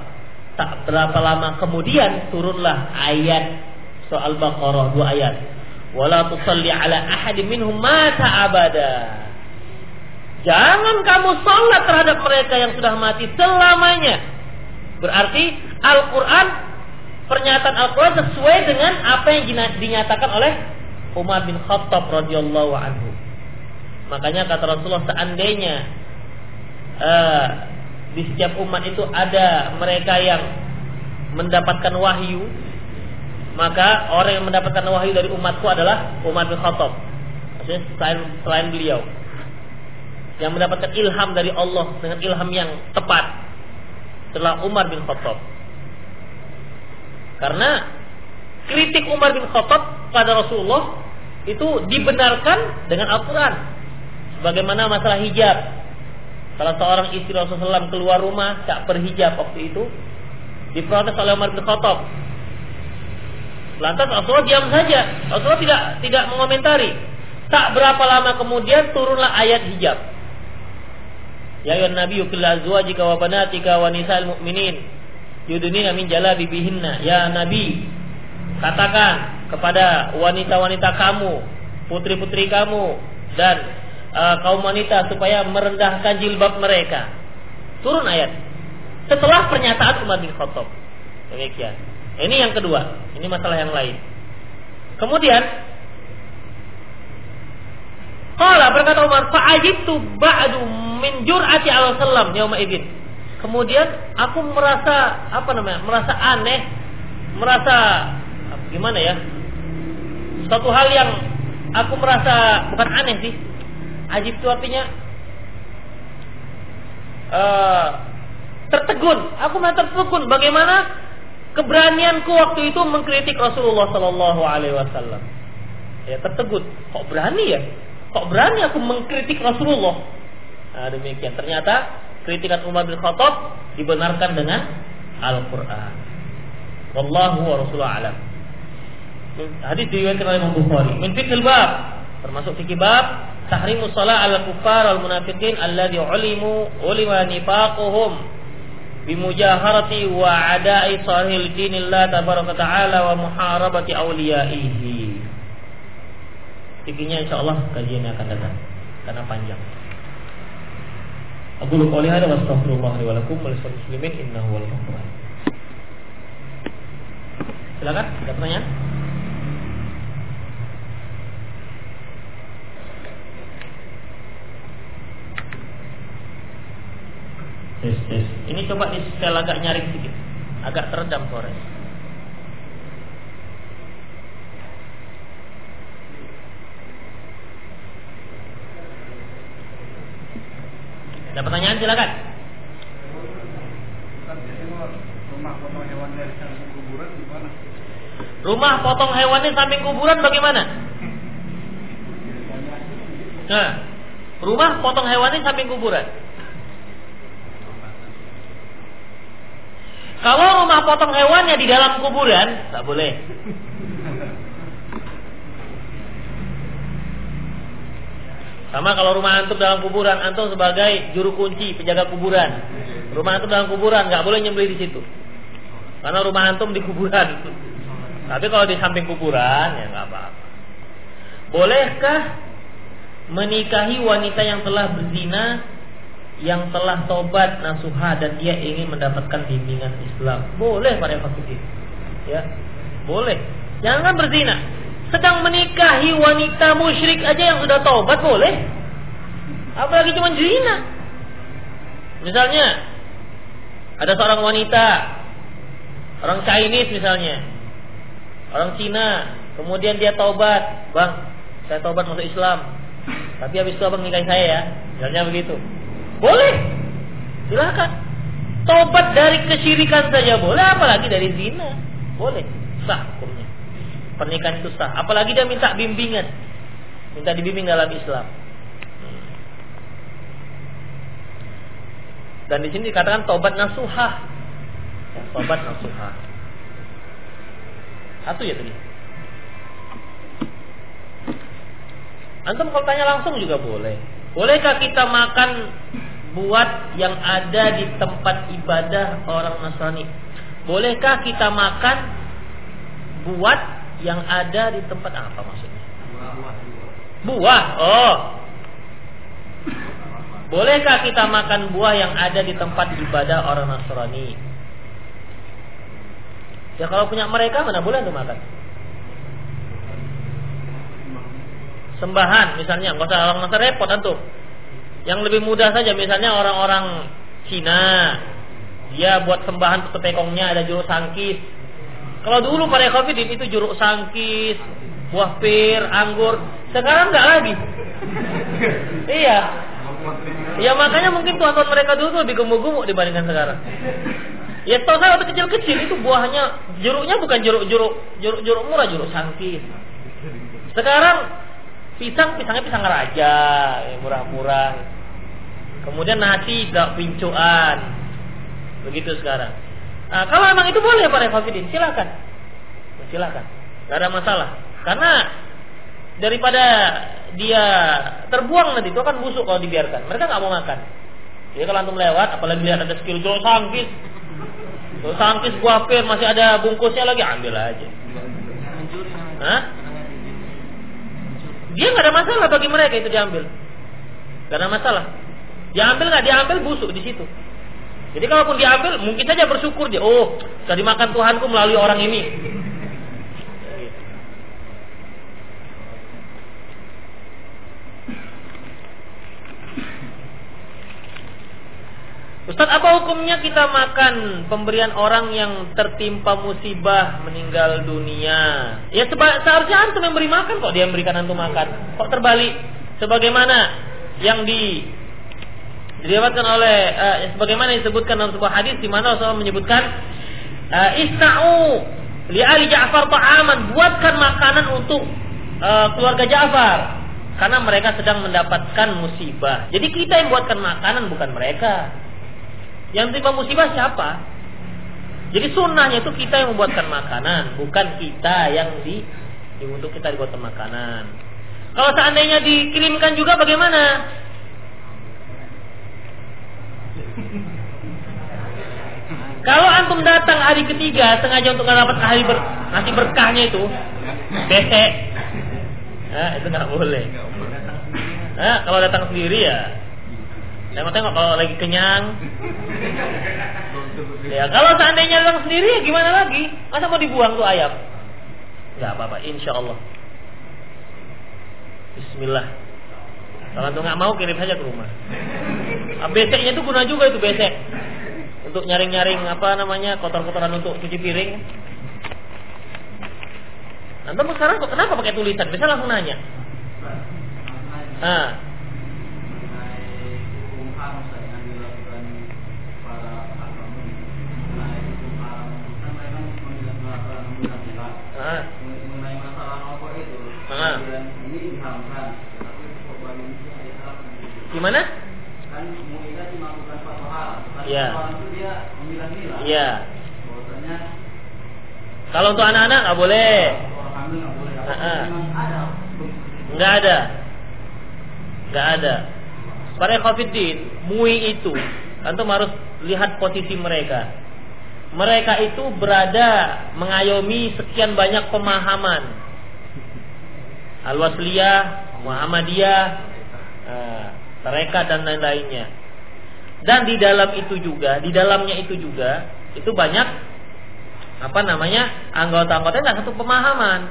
Tak berapa lama kemudian turunlah ayat soal Baqarah dua ayat. Wala tusalli ala ahadi minhum mata abada. Jangan kamu salat terhadap mereka yang sudah mati selamanya. Berarti Al-Quran pernyataan Al-Quran sesuai dengan apa yang dinyatakan oleh Umar bin Khattab radhiyallahu anhu. Makanya kata Rasulullah seandainya uh, di setiap umat itu ada mereka yang mendapatkan wahyu, maka orang yang mendapatkan wahyu dari umatku adalah Umar bin Khattab. Maksudnya selain, selain beliau yang mendapatkan ilham dari Allah dengan ilham yang tepat setelah Umar bin Khattab. Karena kritik Umar bin Khattab pada Rasulullah itu dibenarkan dengan Al-Quran. Bagaimana masalah hijab. Salah seorang istri Rasulullah SAW keluar rumah tak berhijab waktu itu. Diprotes oleh Umar bin Khattab. Lantas Rasulullah diam saja. Rasulullah tidak tidak mengomentari. Tak berapa lama kemudian turunlah ayat hijab. Ya ayuhan nabi yukilla azwajika wa banatika wa nisa'il mu'minin. Yudunina min jalabibihinna ya nabi katakan kepada wanita-wanita kamu putri-putri kamu dan uh, kaum wanita supaya merendahkan jilbab mereka. Turun ayat. Setelah pernyataan Umar bin Khattab. Demikian. Ini yang kedua. Ini masalah yang lain. Kemudian Qala berkata Umar, fa'ajibtu ba'du min jur'ati al sallam yauma idzin. Kemudian aku merasa apa namanya? Merasa aneh, merasa gimana ya? Suatu hal yang aku merasa bukan aneh sih. Ajib itu artinya uh, tertegun. Aku merasa tertegun. Bagaimana keberanianku waktu itu mengkritik Rasulullah Sallallahu Alaihi Wasallam. Ya tertegun. Kok berani ya? Kok berani aku mengkritik Rasulullah? Nah, demikian. Ternyata kritikan Umar bin Khattab dibenarkan dengan Al-Quran. Wallahu wa Rasulullah alam. Hadis diriwayatkan oleh Imam Bukhari. Min fiqhil bab Termasuk fikih bab tahrimu shalah al kufar al munafiqin alladhi ulimu ulima nifaquhum bimujaharati wa ada'i sahil dinillah tabaraka ta'ala wa muharabati awliyaihi. Fikihnya insyaallah kajian yang akan datang karena panjang. Aku lupa lihat wa astaghfirullah wa lakum wa muslimin ada pertanyaan? Tes, tes. Ini coba di setel agak nyaring sedikit. Agak teredam suara. Ada pertanyaan silakan. Rumah potong hewan dari samping kuburan gimana? Rumah potong hewannya samping kuburan bagaimana? Nah, rumah potong hewannya samping kuburan. Kalau rumah potong hewannya di dalam kuburan, tak boleh. Sama kalau rumah antum dalam kuburan, antum sebagai juru kunci penjaga kuburan. Rumah antum dalam kuburan nggak boleh nyembelih di situ. Karena rumah antum di kuburan. Tapi kalau di samping kuburan ya nggak apa-apa. Bolehkah menikahi wanita yang telah berzina yang telah tobat nasuha dan dia ingin mendapatkan bimbingan Islam. Boleh para fakir. Ya. Boleh. Jangan berzina. Sedang menikahi wanita musyrik aja yang sudah tobat boleh. Apalagi cuma zina. Misalnya ada seorang wanita orang Chinese misalnya. Orang Cina, kemudian dia tobat, "Bang, saya tobat masuk Islam." Tapi habis itu abang nikahi saya ya. Misalnya begitu. Boleh. Silakan. Tobat dari kesyirikan saja boleh, apalagi dari zina. Boleh. Sah hukumnya. Pernikahan itu sah. Apalagi dia minta bimbingan. Minta dibimbing dalam Islam. Dan di sini dikatakan tobat nasuhah. Ya, tobat nasuhah. Satu ya tadi. Antum kalau tanya langsung juga boleh. Bolehkah kita makan buat yang ada di tempat ibadah orang Nasrani? Bolehkah kita makan buat yang ada di tempat apa maksudnya? Buah. Oh. Bolehkah kita makan buah yang ada di tempat ibadah orang Nasrani? Ya kalau punya mereka mana boleh untuk makan? Sembahan misalnya, nggak usah orang Nasrani repot antum. Yang lebih mudah saja misalnya orang-orang Cina dia buat sembahan untuk tekongnya ada jeruk sangkis. Kalau dulu pada covid itu jeruk sangkis, buah pir, anggur. Sekarang nggak lagi. iya. Ya makanya mungkin tuan-tuan mereka dulu lebih gemuk-gemuk dibandingkan sekarang. Ya tahu saya waktu kecil-kecil itu buahnya jeruknya bukan jeruk-jeruk jeruk-jeruk murah jeruk sangkis. Sekarang pisang pisangnya pisang raja, murah-murah. Kemudian nasi gak pincuan. Begitu sekarang. Nah, kalau memang itu boleh Pak Refafidin, silakan. Silakan. Gak ada masalah. Karena daripada dia terbuang nanti itu akan busuk kalau dibiarkan. Mereka nggak mau makan. Jadi kalau antum lewat, apalagi lihat ada skill jual sangkis, jual sangkis buah pir masih ada bungkusnya lagi, ambil aja. Hah? Dia nggak ada masalah bagi mereka itu diambil. Gak ada masalah. Diambil nggak diambil busuk di situ. Jadi kalaupun diambil mungkin saja bersyukur dia. Oh, sudah dimakan Tuhanku melalui orang ini. Ustadz, apa hukumnya kita makan pemberian orang yang tertimpa musibah meninggal dunia? Ya seharusnya antum yang beri makan kok dia memberikan antum makan. Kok terbalik? Sebagaimana yang di diriwayatkan oleh uh, sebagaimana disebutkan dalam sebuah hadis di mana Rasulullah menyebutkan uh, isna'u li ali Ja'far ta'aman buatkan makanan untuk uh, keluarga Ja'far karena mereka sedang mendapatkan musibah. Jadi kita yang buatkan makanan bukan mereka. Yang terima musibah siapa? Jadi sunnahnya itu kita yang membuatkan makanan, bukan kita yang di, untuk kita dibuatkan makanan. Kalau seandainya dikirimkan juga bagaimana? Kalau antum datang hari ketiga sengaja untuk dapat hari ber, nasi berkahnya itu, besek, nah, itu nggak boleh. Nah, kalau datang sendiri ya, tengok-tengok kalau lagi kenyang. Ya, kalau seandainya datang sendiri ya gimana lagi? Masa mau dibuang tuh ayam? Nggak apa-apa, insya Allah. Bismillah. Kalau tuh nggak mau kirim saja ke rumah. Nah, beseknya itu guna juga itu besek. Untuk nyaring-nyaring apa namanya kotor-kotoran untuk cuci piring. Nanti sekarang kok kenapa pakai tulisan? Bisa langsung nanya. Nah. Ah. Ah. Gimana? Haram. Iya. Iya. Kalau untuk anak-anak nggak boleh. Nggak boleh. Ada. Nggak ada. Para khafidin, MUI itu antum harus lihat posisi mereka. Mereka itu berada mengayomi sekian banyak pemahaman Al-Wasliyah, Muhammadiyah, uh, mereka dan lain-lainnya. Dan di dalam itu juga, di dalamnya itu juga, itu banyak apa namanya anggota-anggota yang satu pemahaman.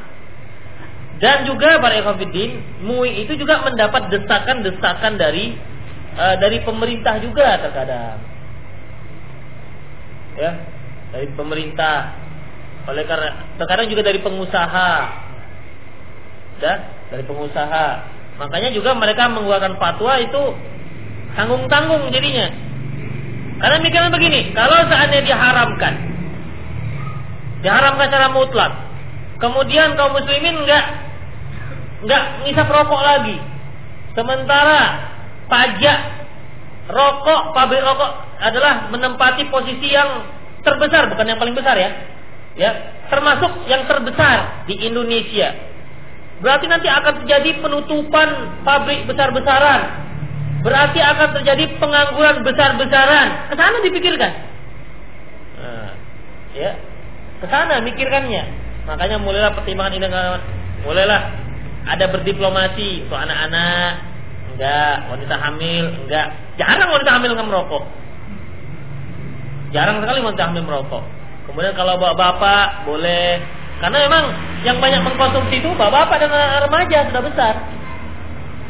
Dan juga para ekofidin, MUI itu juga mendapat desakan-desakan dari uh, dari pemerintah juga terkadang. Ya, dari pemerintah. Oleh karena terkadang juga dari pengusaha ya, dari pengusaha. Makanya juga mereka mengeluarkan fatwa itu tanggung-tanggung jadinya. Karena mikirnya begini, kalau seandainya diharamkan, diharamkan secara mutlak, kemudian kaum muslimin nggak nggak ngisap rokok lagi, sementara pajak rokok pabrik rokok adalah menempati posisi yang terbesar, bukan yang paling besar ya, ya termasuk yang terbesar di Indonesia Berarti nanti akan terjadi penutupan pabrik besar-besaran. Berarti akan terjadi pengangguran besar-besaran. Ke sana dipikirkan. Nah, ya. Ke sana mikirkannya. Makanya mulailah pertimbangan ini mulailah ada berdiplomasi untuk anak-anak, enggak, wanita hamil, enggak. Jarang wanita hamil nggak merokok. Jarang sekali wanita hamil merokok. Kemudian kalau bapak-bapak boleh karena memang yang banyak mengkonsumsi itu bapak-bapak dan remaja sudah besar.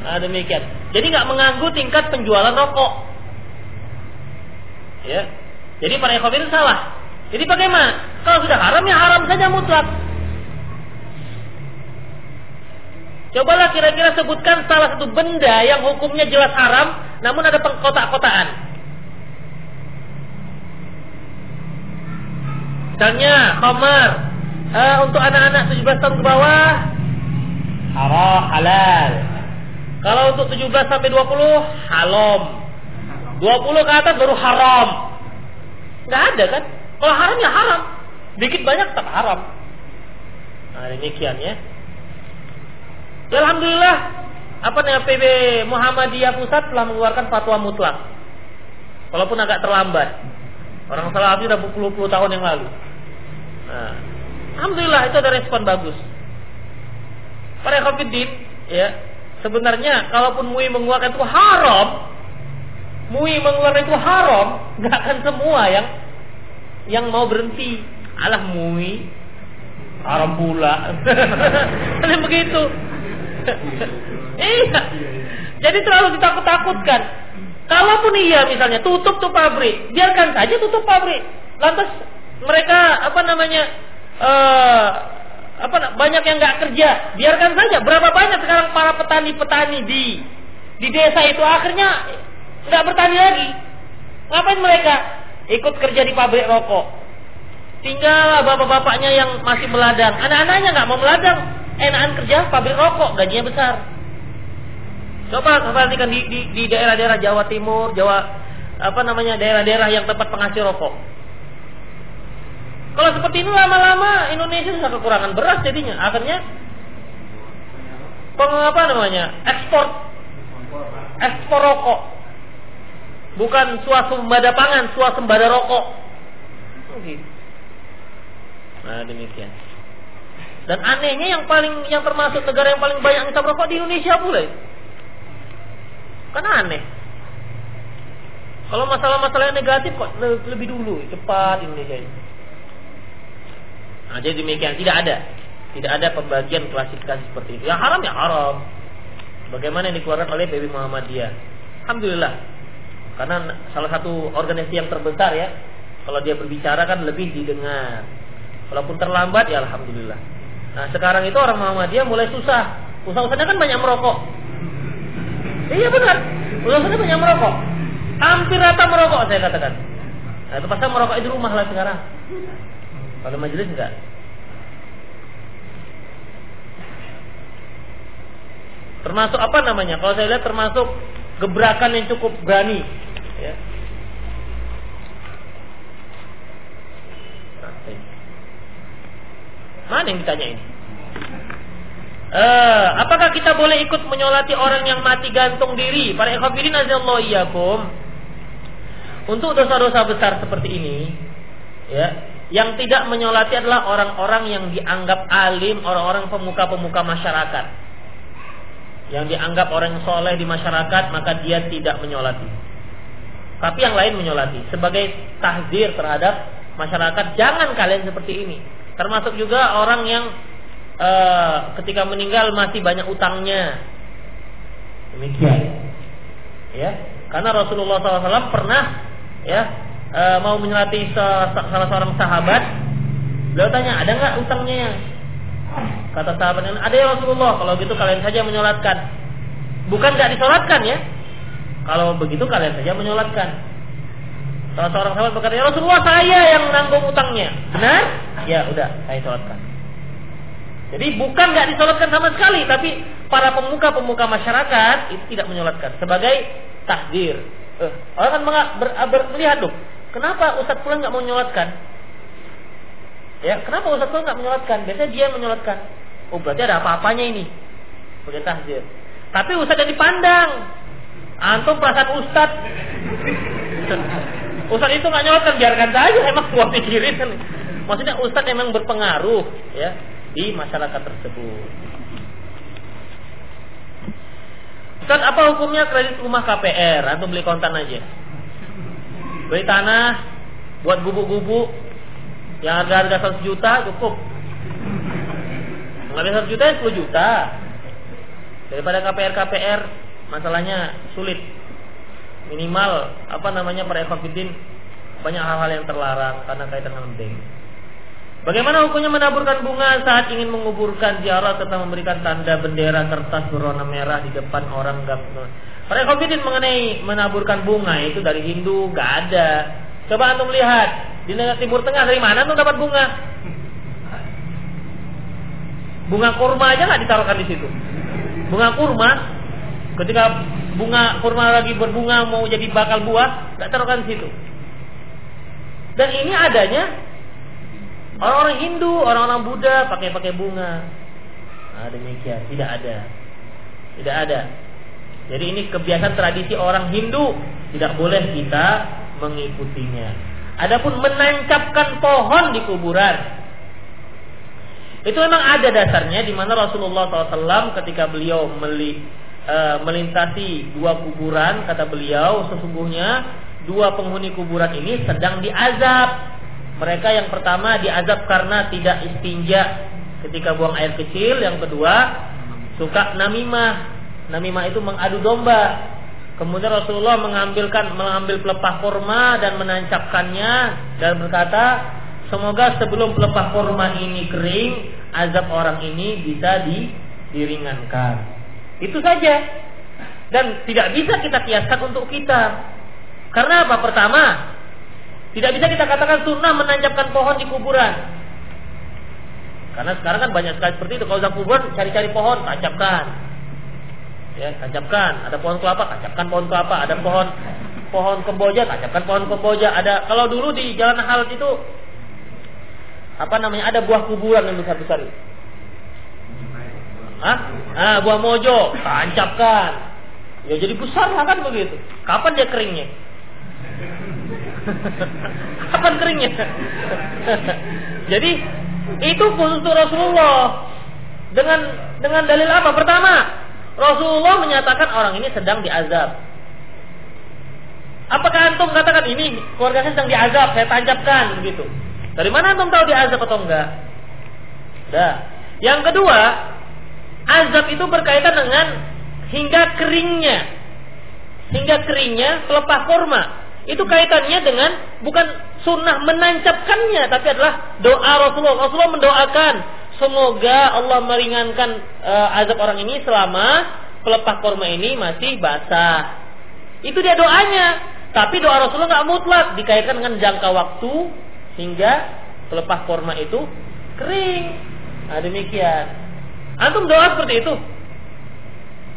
Nah, demikian. Jadi nggak mengganggu tingkat penjualan rokok. Ya. Jadi para itu salah. Jadi bagaimana? Kalau sudah haram ya haram saja mutlak. Cobalah kira-kira sebutkan salah satu benda yang hukumnya jelas haram, namun ada pengkotak-kotaan. Misalnya, khamar, uh, untuk anak-anak 17 tahun ke bawah haram halal. Kalau untuk 17 sampai 20 haram. 20 ke atas baru haram. Enggak ada kan? Kalau haram ya haram. Dikit banyak tetap haram. Nah, demikian ya. Alhamdulillah apa namanya PB Muhammadiyah Pusat telah mengeluarkan fatwa mutlak. Walaupun agak terlambat. Orang salah udah puluh-puluh tahun yang lalu. Nah, Alhamdulillah itu ada respon bagus. Para khafidin, ya, sebenarnya kalaupun MUI mengeluarkan itu haram, MUI mengeluarkan itu haram, nggak akan semua yang yang mau berhenti. Alah MUI haram pula. Kan begitu. iya. Jadi terlalu ditakut-takutkan. Kalaupun iya misalnya tutup tuh pabrik, biarkan saja tutup pabrik. Lantas mereka apa namanya uh, apa banyak yang nggak kerja, biarkan saja. Berapa banyak sekarang para petani-petani di di desa itu akhirnya nggak bertani lagi. Ngapain mereka ikut kerja di pabrik rokok? Tinggal bapak-bapaknya yang masih meladang, anak-anaknya nggak mau meladang, enakan kerja pabrik rokok, gajinya besar. Coba perhatikan di, di, daerah-daerah Jawa Timur, Jawa apa namanya daerah-daerah yang tempat penghasil rokok kalau seperti ini lama-lama Indonesia sudah kekurangan beras jadinya. Akhirnya peng apa namanya ekspor ekspor rokok bukan swasembada pangan swasembada rokok nah demikian dan anehnya yang paling yang termasuk negara yang paling banyak ngisap rokok di Indonesia pula. Kan aneh. Kalau masalah-masalah yang negatif kok lebih dulu cepat Indonesia ini. Nah, jadi demikian tidak ada, tidak ada pembagian klasifikasi seperti itu. Yang haram ya haram. Bagaimana yang dikeluarkan oleh PB Muhammadiyah. Alhamdulillah. Karena salah satu organisasi yang terbesar ya, kalau dia berbicara kan lebih didengar. Walaupun terlambat ya alhamdulillah. Nah sekarang itu orang Muhammadiyah mulai susah. Usaha-usahanya kan banyak merokok. Iya benar. Usaha-usahanya banyak merokok. Hampir rata merokok saya katakan. Nah itu pasal merokok di rumah lah sekarang. Kalau majelis enggak. Termasuk apa namanya? Kalau saya lihat termasuk gebrakan yang cukup berani. Ya. Mana yang ditanyain? Uh, apakah kita boleh ikut menyolati orang yang mati gantung diri? Para ikhwafidin azallahu iyyakum. Untuk dosa-dosa besar seperti ini, ya, yang tidak menyolati adalah orang-orang yang dianggap alim, orang-orang pemuka-pemuka masyarakat. Yang dianggap orang yang soleh di masyarakat, maka dia tidak menyolati. Tapi yang lain menyolati. Sebagai tahzir terhadap masyarakat, jangan kalian seperti ini. Termasuk juga orang yang uh, ketika meninggal masih banyak utangnya. Demikian. Ya, karena Rasulullah SAW pernah ya uh, mau menyelati salah seorang sahabat. Beliau tanya, ada nggak utangnya? Kata sahabat yang ada ya Rasulullah. Kalau gitu kalian saja menyolatkan. Bukan nggak disolatkan ya. Kalau begitu kalian saja menyolatkan. Salah seorang sahabat berkata, "Ya Rasulullah, saya yang menanggung utangnya." Benar? Ya, udah, saya sholatkan. Jadi bukan nggak disolatkan sama sekali, tapi para pemuka-pemuka masyarakat itu tidak menyolatkan sebagai takdir. Eh, orang kan melihat dong, kenapa Ustadz pulang nggak mau menyolatkan? Ya, kenapa Ustadz pulang nggak menyolatkan? Biasanya dia menyolatkan. Oh, berarti ada apa-apanya ini sebagai takdir. Tapi Ustadz yang dipandang, antum perasaan Ustadz Ustaz itu nggak nyolotkan biarkan saja emang gua pikirin. Maksudnya Ustaz emang berpengaruh ya di masyarakat tersebut. Ustaz apa hukumnya kredit rumah KPR atau beli kontan aja? Beli tanah buat gubuk-gubuk yang harga harga 100 juta cukup. Nggak 100 juta ya 10 juta. Daripada KPR KPR masalahnya sulit minimal apa namanya para ekofidin banyak hal-hal yang terlarang karena kaitan dengan bank. Bagaimana hukumnya menaburkan bunga saat ingin menguburkan ziarah serta memberikan tanda bendera kertas berwarna merah di depan orang Para ekofidin mengenai menaburkan bunga itu dari Hindu gak ada. Coba antum lihat di negara Timur Tengah dari mana tuh dapat bunga? Bunga kurma aja nggak ditaruhkan di situ. Bunga kurma ketika bunga kurma lagi berbunga mau jadi bakal buah, nggak taruhkan situ. Dan ini adanya orang-orang Hindu, orang-orang Buddha pakai pakai bunga. Nah, demikian, tidak ada. Tidak ada. Jadi ini kebiasaan tradisi orang Hindu, tidak boleh kita mengikutinya. Adapun menancapkan pohon di kuburan, itu memang ada dasarnya di mana Rasulullah SAW ketika beliau e, melintasi dua kuburan kata beliau sesungguhnya dua penghuni kuburan ini sedang diazab. Mereka yang pertama diazab karena tidak istinja ketika buang air kecil. Yang kedua suka namimah namimah itu mengadu domba kemudian Rasulullah mengambilkan mengambil pelepah korma dan menancapkannya dan berkata semoga sebelum pelepah korma ini kering azab orang ini bisa di, diringankan itu saja. Dan tidak bisa kita kiaskan untuk kita. Karena apa? Pertama, tidak bisa kita katakan sunnah menancapkan pohon di kuburan. Karena sekarang kan banyak sekali seperti itu. Kalau di kuburan cari-cari pohon, tancapkan. Ya, tancapkan. Ada pohon kelapa, tancapkan pohon kelapa. Ada pohon pohon kemboja, tancapkan pohon kemboja. Ada kalau dulu di jalan hal itu apa namanya? Ada buah kuburan yang besar-besar. ah, ah buah mojo, tancapkan. Ya jadi besar lah kan begitu. Kapan dia keringnya? Kapan keringnya? jadi itu khusus untuk Rasulullah. Dengan dengan dalil apa? Pertama, Rasulullah menyatakan orang ini sedang diazab. Apakah antum katakan ini keluarga saya sedang diazab, saya tancapkan begitu. Dari mana antum tahu diazab atau enggak? Dah. Yang kedua, azab itu berkaitan dengan hingga keringnya. Hingga keringnya pelepah kurma. Itu kaitannya dengan bukan sunnah menancapkannya, tapi adalah doa Rasulullah. Rasulullah mendoakan semoga Allah meringankan uh, azab orang ini selama pelepah kurma ini masih basah. Itu dia doanya. Tapi doa Rasulullah nggak mutlak dikaitkan dengan jangka waktu hingga pelepah korma itu kering. Nah, demikian. Antum doa seperti itu.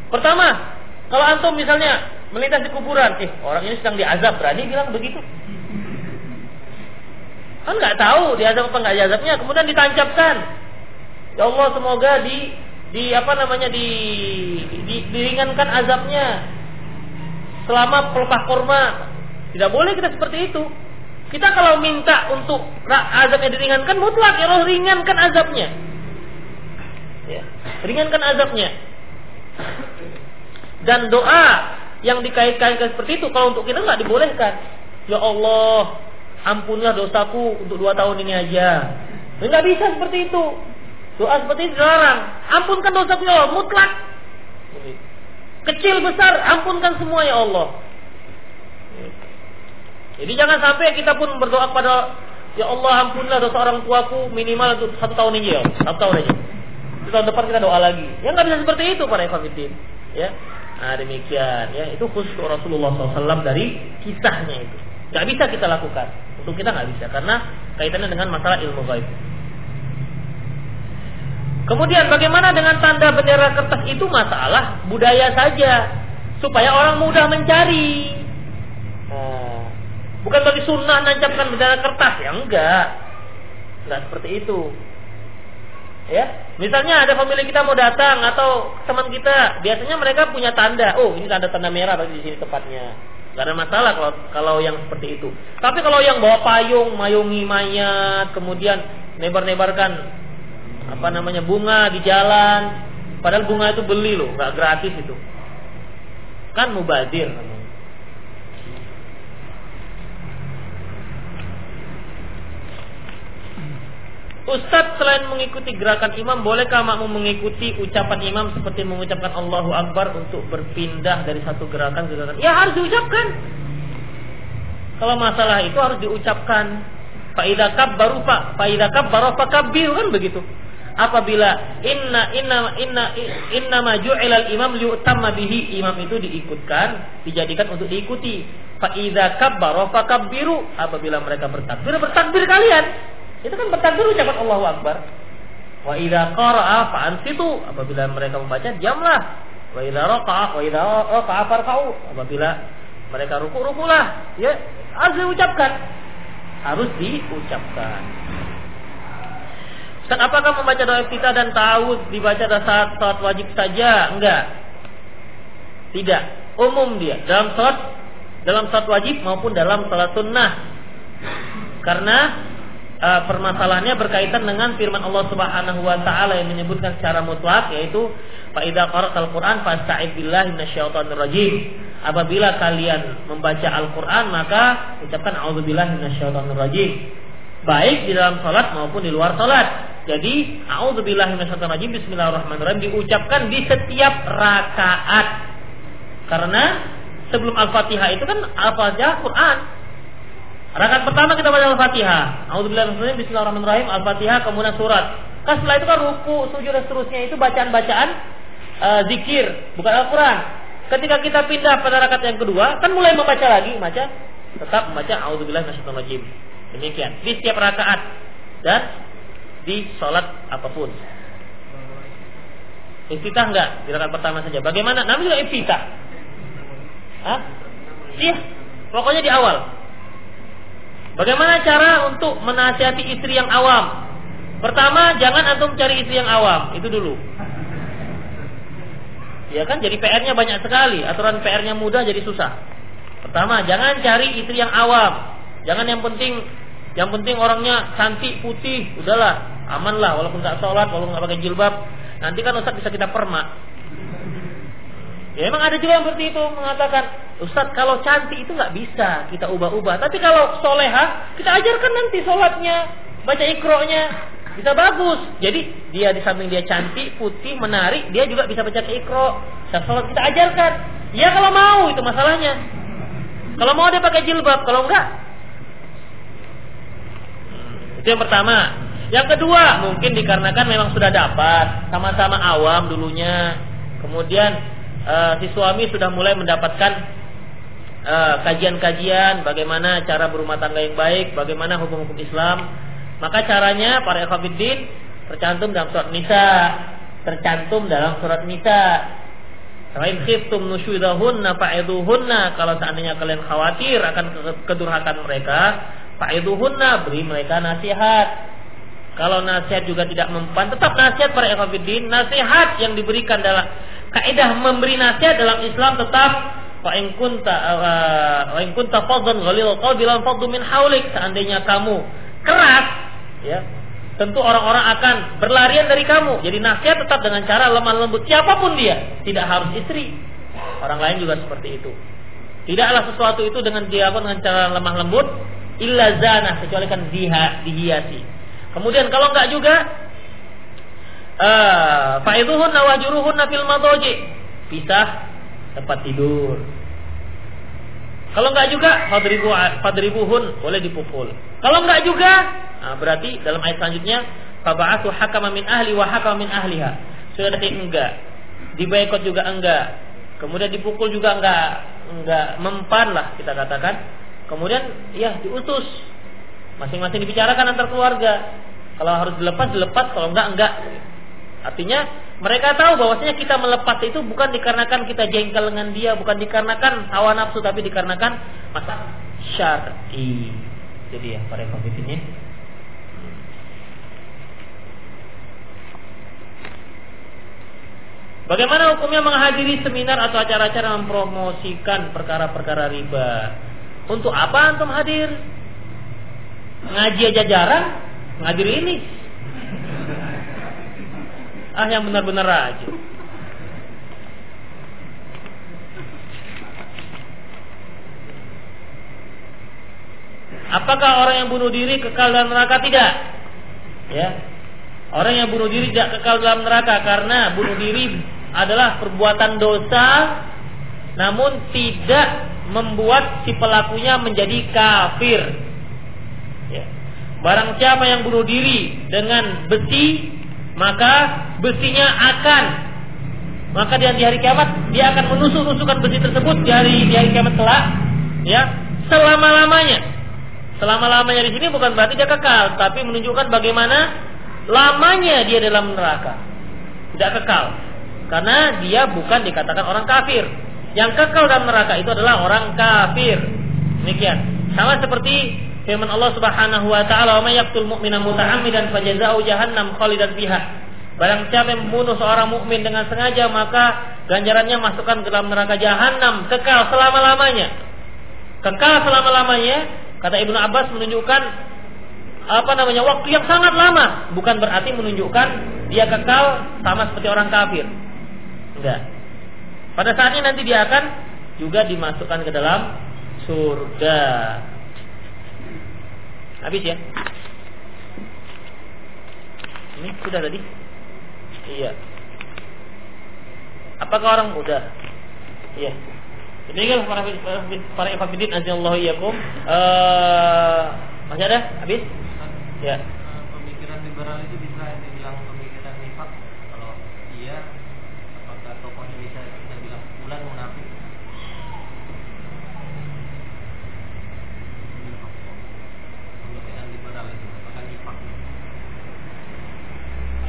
Pertama, kalau antum misalnya melintas di kuburan, eh orang ini sedang diazab, berani bilang begitu? Kan nggak tahu diazab apa nggak diazabnya, kemudian ditancapkan. Ya Allah semoga di di apa namanya di, di diringankan azabnya selama pelepah korma tidak boleh kita seperti itu. Kita kalau minta untuk azabnya diringankan mutlak ya Allah ringankan azabnya. Ya, ringankan azabnya. Dan doa yang dikait-kaitkan seperti itu kalau untuk kita nggak dibolehkan. Ya Allah, ampunlah dosaku untuk dua tahun ini aja. Nggak bisa seperti itu. Doa seperti itu dilarang. Ampunkan dosaku ya Allah, mutlak. Kecil besar, ampunkan semua ya Allah. Jadi jangan sampai kita pun berdoa kepada Ya Allah ampunlah dosa orang tuaku minimal untuk satu tahun ini ya, satu tahun aja. Di tahun depan kita doa lagi. Ya nggak bisa seperti itu para ikhwatiddin. Ya, nah demikian. Ya itu khusus Rasulullah SAW dari kisahnya itu. Gak bisa kita lakukan. Untuk kita nggak bisa karena kaitannya dengan masalah ilmu gaib. Kemudian bagaimana dengan tanda bendera kertas itu masalah budaya saja supaya orang mudah mencari. Nah, Bukan bagi sunnah nancapkan bendera kertas ya enggak. Enggak seperti itu. Ya, misalnya ada pemilik kita mau datang atau teman kita, biasanya mereka punya tanda. Oh, ini tanda tanda merah berarti di sini tepatnya. Gak ada masalah kalau kalau yang seperti itu. Tapi kalau yang bawa payung, mayungi mayat, kemudian nebar-nebarkan apa namanya bunga di jalan, padahal bunga itu beli loh, nggak gratis itu. Kan mubazir namanya. Ustadz selain mengikuti gerakan imam, bolehkah makmum mengikuti ucapan imam seperti mengucapkan Allahu Akbar untuk berpindah dari satu gerakan ke gerakan? Ya harus diucapkan. Kalau masalah itu harus diucapkan. Faidah baru pak, faidah baru pak kabir kan begitu. Apabila inna inna inna inna maju elal imam liutamma bihi imam itu diikutkan, dijadikan untuk diikuti. Faidah baru pak kabiru apabila mereka bertakbir bertakbir kalian itu kan bertakbir ucapan Allahu Akbar. Wa idza qara'a fa'ansitu apabila mereka membaca diamlah. Wa idza raqa'a wa idza raqa'a apabila mereka ruku rukulah. Ya, harus diucapkan. Harus diucapkan. Ustaz, apakah membaca doa kita dan tahu dibaca saat saat wajib saja? Enggak. Tidak. Umum dia dalam salat dalam salat wajib maupun dalam salat sunnah. Karena uh, permasalahannya berkaitan dengan firman Allah Subhanahu wa taala yang menyebutkan secara mutlak yaitu fa idza qara'tal Qur'an fasta'id billahi minasyaitonir rajim. Apabila kalian membaca Al-Qur'an maka ucapkan a'udzubillahi minasyaitonir rajim. Baik di dalam salat maupun di luar salat. Jadi a'udzubillahi minasyaitonir rajim bismillahirrahmanirrahim diucapkan di setiap rakaat. Karena sebelum Al-Fatihah itu kan Al-Fatihah Quran Rakaat pertama kita baca Al-Fatihah. Alhamdulillah Bismillahirrahmanirrahim. Al-Fatihah kemudian surat. Kan setelah itu kan ruku, sujud dan seterusnya itu bacaan-bacaan uh, zikir, bukan Al-Quran. Ketika kita pindah pada rakaat yang kedua, kan mulai membaca lagi, baca tetap membaca Alhamdulillah Minasyaitonir Demikian di setiap rakaat dan di sholat apa pun. Iftitah enggak di rakaat pertama saja. Bagaimana? Namanya juga iftitah. Hah? Iya. Pokoknya di awal. Bagaimana cara untuk menasihati istri yang awam? Pertama, jangan antum cari istri yang awam, itu dulu. Ya kan jadi PR-nya banyak sekali. Aturan PR-nya mudah jadi susah. Pertama, jangan cari istri yang awam. Jangan yang penting yang penting orangnya cantik, putih, udahlah, aman lah walaupun nggak sholat, walaupun nggak pakai jilbab. Nanti kan Ustaz bisa kita permak. Ya emang ada juga yang seperti itu mengatakan, Ustaz kalau cantik itu nggak bisa kita ubah-ubah. Tapi kalau soleha, kita ajarkan nanti sholatnya, baca ikronya, bisa bagus. Jadi dia di samping dia cantik, putih, menarik, dia juga bisa baca ikro. Sholat kita ajarkan. Ya kalau mau itu masalahnya. Kalau mau dia pakai jilbab, kalau enggak itu yang pertama. Yang kedua, mungkin dikarenakan memang sudah dapat, sama-sama awam dulunya. Kemudian uh, si suami sudah mulai mendapatkan eh, kajian-kajian uh, bagaimana cara berumah tangga yang baik, bagaimana hukum-hukum Islam. Maka caranya para ikhwatiddin tercantum dalam surat Nisa, tercantum dalam surat Nisa. Selain khiftum nusyudahunna fa'iduhunna kalau seandainya kalian khawatir akan kedurhakan mereka, Fa'iduhunna beri mereka nasihat. Kalau nasihat juga tidak mempan, tetap nasihat para ikhwatiddin. Nasihat yang diberikan dalam kaidah memberi nasihat dalam Islam tetap wa in kunta uh, wa in kunta min haulik. Seandainya kamu keras, ya, tentu orang-orang akan berlarian dari kamu. Jadi nasihat tetap dengan cara lemah lembut siapa pun dia, tidak harus istri. Orang lain juga seperti itu. Tidaklah sesuatu itu dengan dilakukan dengan cara lemah lembut, illa zana kecuali kan diha, dihiasi. Kemudian kalau enggak juga uh, faiduhun nawajuruhun nafil madoji pisah tempat tidur. Kalau enggak juga fadribu fadribuhun boleh dipukul. Kalau enggak juga nah berarti dalam ayat selanjutnya faba'atu hakama min ahli wa hakama min ahliha. Sudah ada enggak. Dibaikot juga enggak. Kemudian dipukul juga enggak enggak mempan lah kita katakan Kemudian ya diutus. Masing-masing dibicarakan antar keluarga. Kalau harus dilepas dilepas, kalau enggak enggak. Artinya mereka tahu bahwasanya kita melepas itu bukan dikarenakan kita jengkel dengan dia, bukan dikarenakan hawa nafsu, tapi dikarenakan masa syar'i. Jadi ya para ini. Bagaimana hukumnya menghadiri seminar atau acara-acara mempromosikan perkara-perkara riba? Untuk apa antum hadir? Ngaji aja jarang, ngadir ini. Ah yang benar-benar rajin. Apakah orang yang bunuh diri kekal dalam neraka? Tidak. Ya. Orang yang bunuh diri tidak kekal dalam neraka karena bunuh diri adalah perbuatan dosa namun tidak membuat si pelakunya menjadi kafir. Ya. Barang siapa yang bunuh diri dengan besi, maka besinya akan maka di hari kiamat dia akan menusuk-nusukkan besi tersebut di hari di hari kiamat kelak, ya selama-lamanya. Selama-lamanya di sini bukan berarti dia kekal, tapi menunjukkan bagaimana lamanya dia dalam neraka. Tidak kekal. Karena dia bukan dikatakan orang kafir. Yang kekal dalam neraka itu adalah orang kafir. Demikian. Sama seperti firman Allah Subhanahu wa taala, "Wa may yaqtul mu'mina muta'ammidan fajazaa'u jahannam khalidan fiha." Barang siapa yang membunuh seorang mukmin dengan sengaja, maka ganjarannya masukkan ke dalam neraka jahanam kekal selama-lamanya. Kekal selama-lamanya, kata Ibnu Abbas menunjukkan apa namanya waktu yang sangat lama, bukan berarti menunjukkan dia kekal sama seperti orang kafir. Enggak. Pada saatnya nanti dia akan juga dimasukkan ke dalam surga. Habis ya? Ini sudah tadi? Iya. Apakah orang muda? Iya. Demikian para para ifafidin azallahu iyyakum. Eh masih ada? Habis? Ya. Pemikiran liberal itu bisa dibilang pemikiran nifak kalau iya apakah tokohnya bisa bulan munafik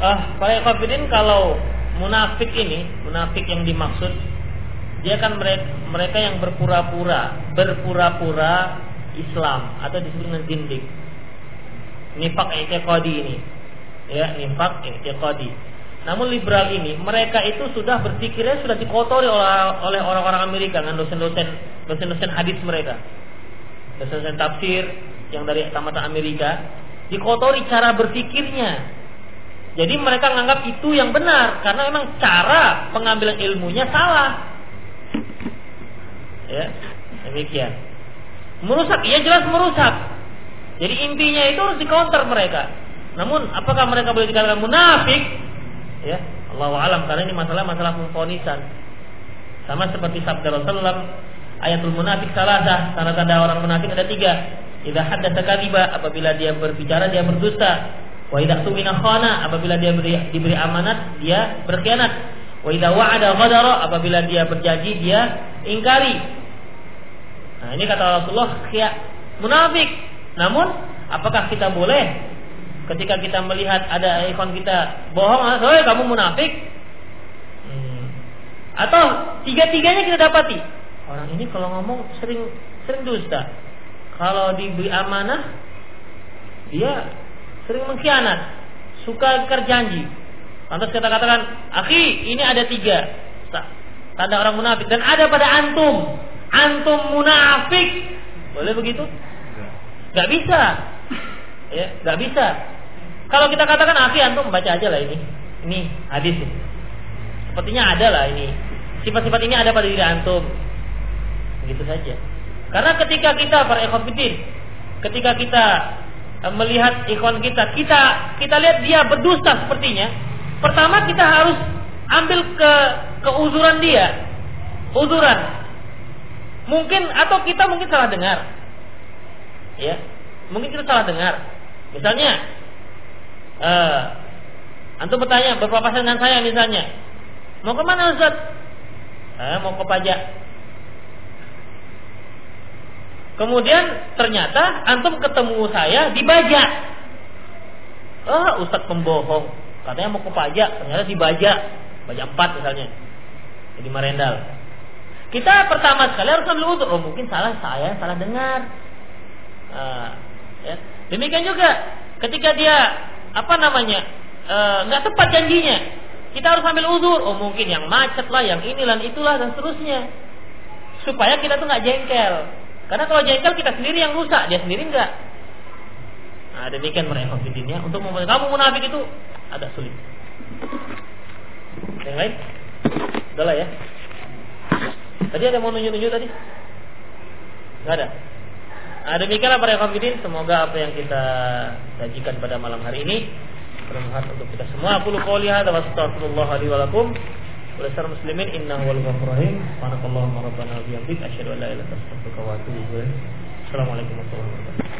Ah, para kafirin kalau munafik ini, munafik yang dimaksud dia kan mereka, mereka yang berpura-pura, berpura-pura Islam atau disebut dengan zindik. Nifak i'tiqadi ini. Ya, nifak i'tiqadi. Namun liberal ini mereka itu sudah berpikirnya sudah dikotori oleh oleh orang-orang Amerika dengan dosen-dosen dosen-dosen hadis mereka. Dosen-dosen tafsir yang dari tamatan Amerika dikotori cara berpikirnya. Jadi mereka menganggap itu yang benar karena memang cara pengambilan ilmunya salah. Ya, demikian. Merusak, iya jelas merusak. Jadi intinya itu harus dikonter mereka. Namun apakah mereka boleh dikatakan munafik? Ya, Allah alam karena ini masalah masalah pemfonisan. Sama seperti sabda Rasulullah ayatul munafik salah dah tanda-tanda orang munafik ada tiga. Idza haddatsa apabila dia berbicara dia berdusta. Wa idza apabila dia beri, diberi amanat dia berkhianat. Wa idza wa'ada ghadara apabila dia berjanji dia ingkari. Nah, ini kata Rasulullah ya munafik. Namun apakah kita boleh ketika kita melihat ada ikhwan kita bohong, ah, "Hei, kamu munafik." Hmm. Atau tiga-tiganya kita dapati. Orang ini kalau ngomong sering sering dusta. Kalau diberi amanah dia sering mengkhianat, suka kerjanji. Lantas kita katakan, "Akhi, ini ada tiga tanda orang munafik dan ada pada antum. Antum munafik." Boleh begitu? Gak bisa. Ya, gak bisa. Kalau kita katakan akhi antum baca aja lah ini. Ini hadis. Sepertinya ada lah ini. Sifat-sifat ini ada pada diri antum. Begitu saja. Karena ketika kita para ikhwan ketika kita melihat ikhwan kita, kita kita lihat dia berdusta sepertinya. Pertama kita harus ambil ke keuzuran dia. Uzuran. Mungkin atau kita mungkin salah dengar. Ya. Mungkin kita salah dengar. Misalnya uh, antum bertanya berpapasan dengan saya misalnya, mau ke mana Ustaz? Eh, mau ke pajak. Kemudian ternyata antum ketemu saya di bajak. Oh, Ustaz pembohong. Katanya mau ke pajak, ternyata di bajak. Empat misalnya. Jadi Marendal. Kita pertama sekali harus ambil untuk, oh mungkin salah saya, salah dengar. Nah, ya. Demikian juga ketika dia apa namanya e, nggak tepat janjinya kita harus ambil uzur oh mungkin yang macet lah yang inilah itulah dan seterusnya supaya kita tuh nggak jengkel karena kalau jengkel kita sendiri yang rusak dia sendiri enggak. Nah demikian mereka ya untuk membuat kamu munafik itu agak sulit. Yang lain? Udah ya. Tadi ada mau nunjuk-nunjuk tadi? Nggak ada? Nah, demikianlah para kafirin, semoga apa yang kita sajikan pada malam hari ini bermanfaat untuk kita semua. Aku qouli hadza wa astaghfirullah li oleh muslimin inna wal ghafur rahim. Subhanakallahumma rabbana wa bihamdik. Asyhadu an la ilaha illa assalamualaikum warahmatullahi wabarakatuh.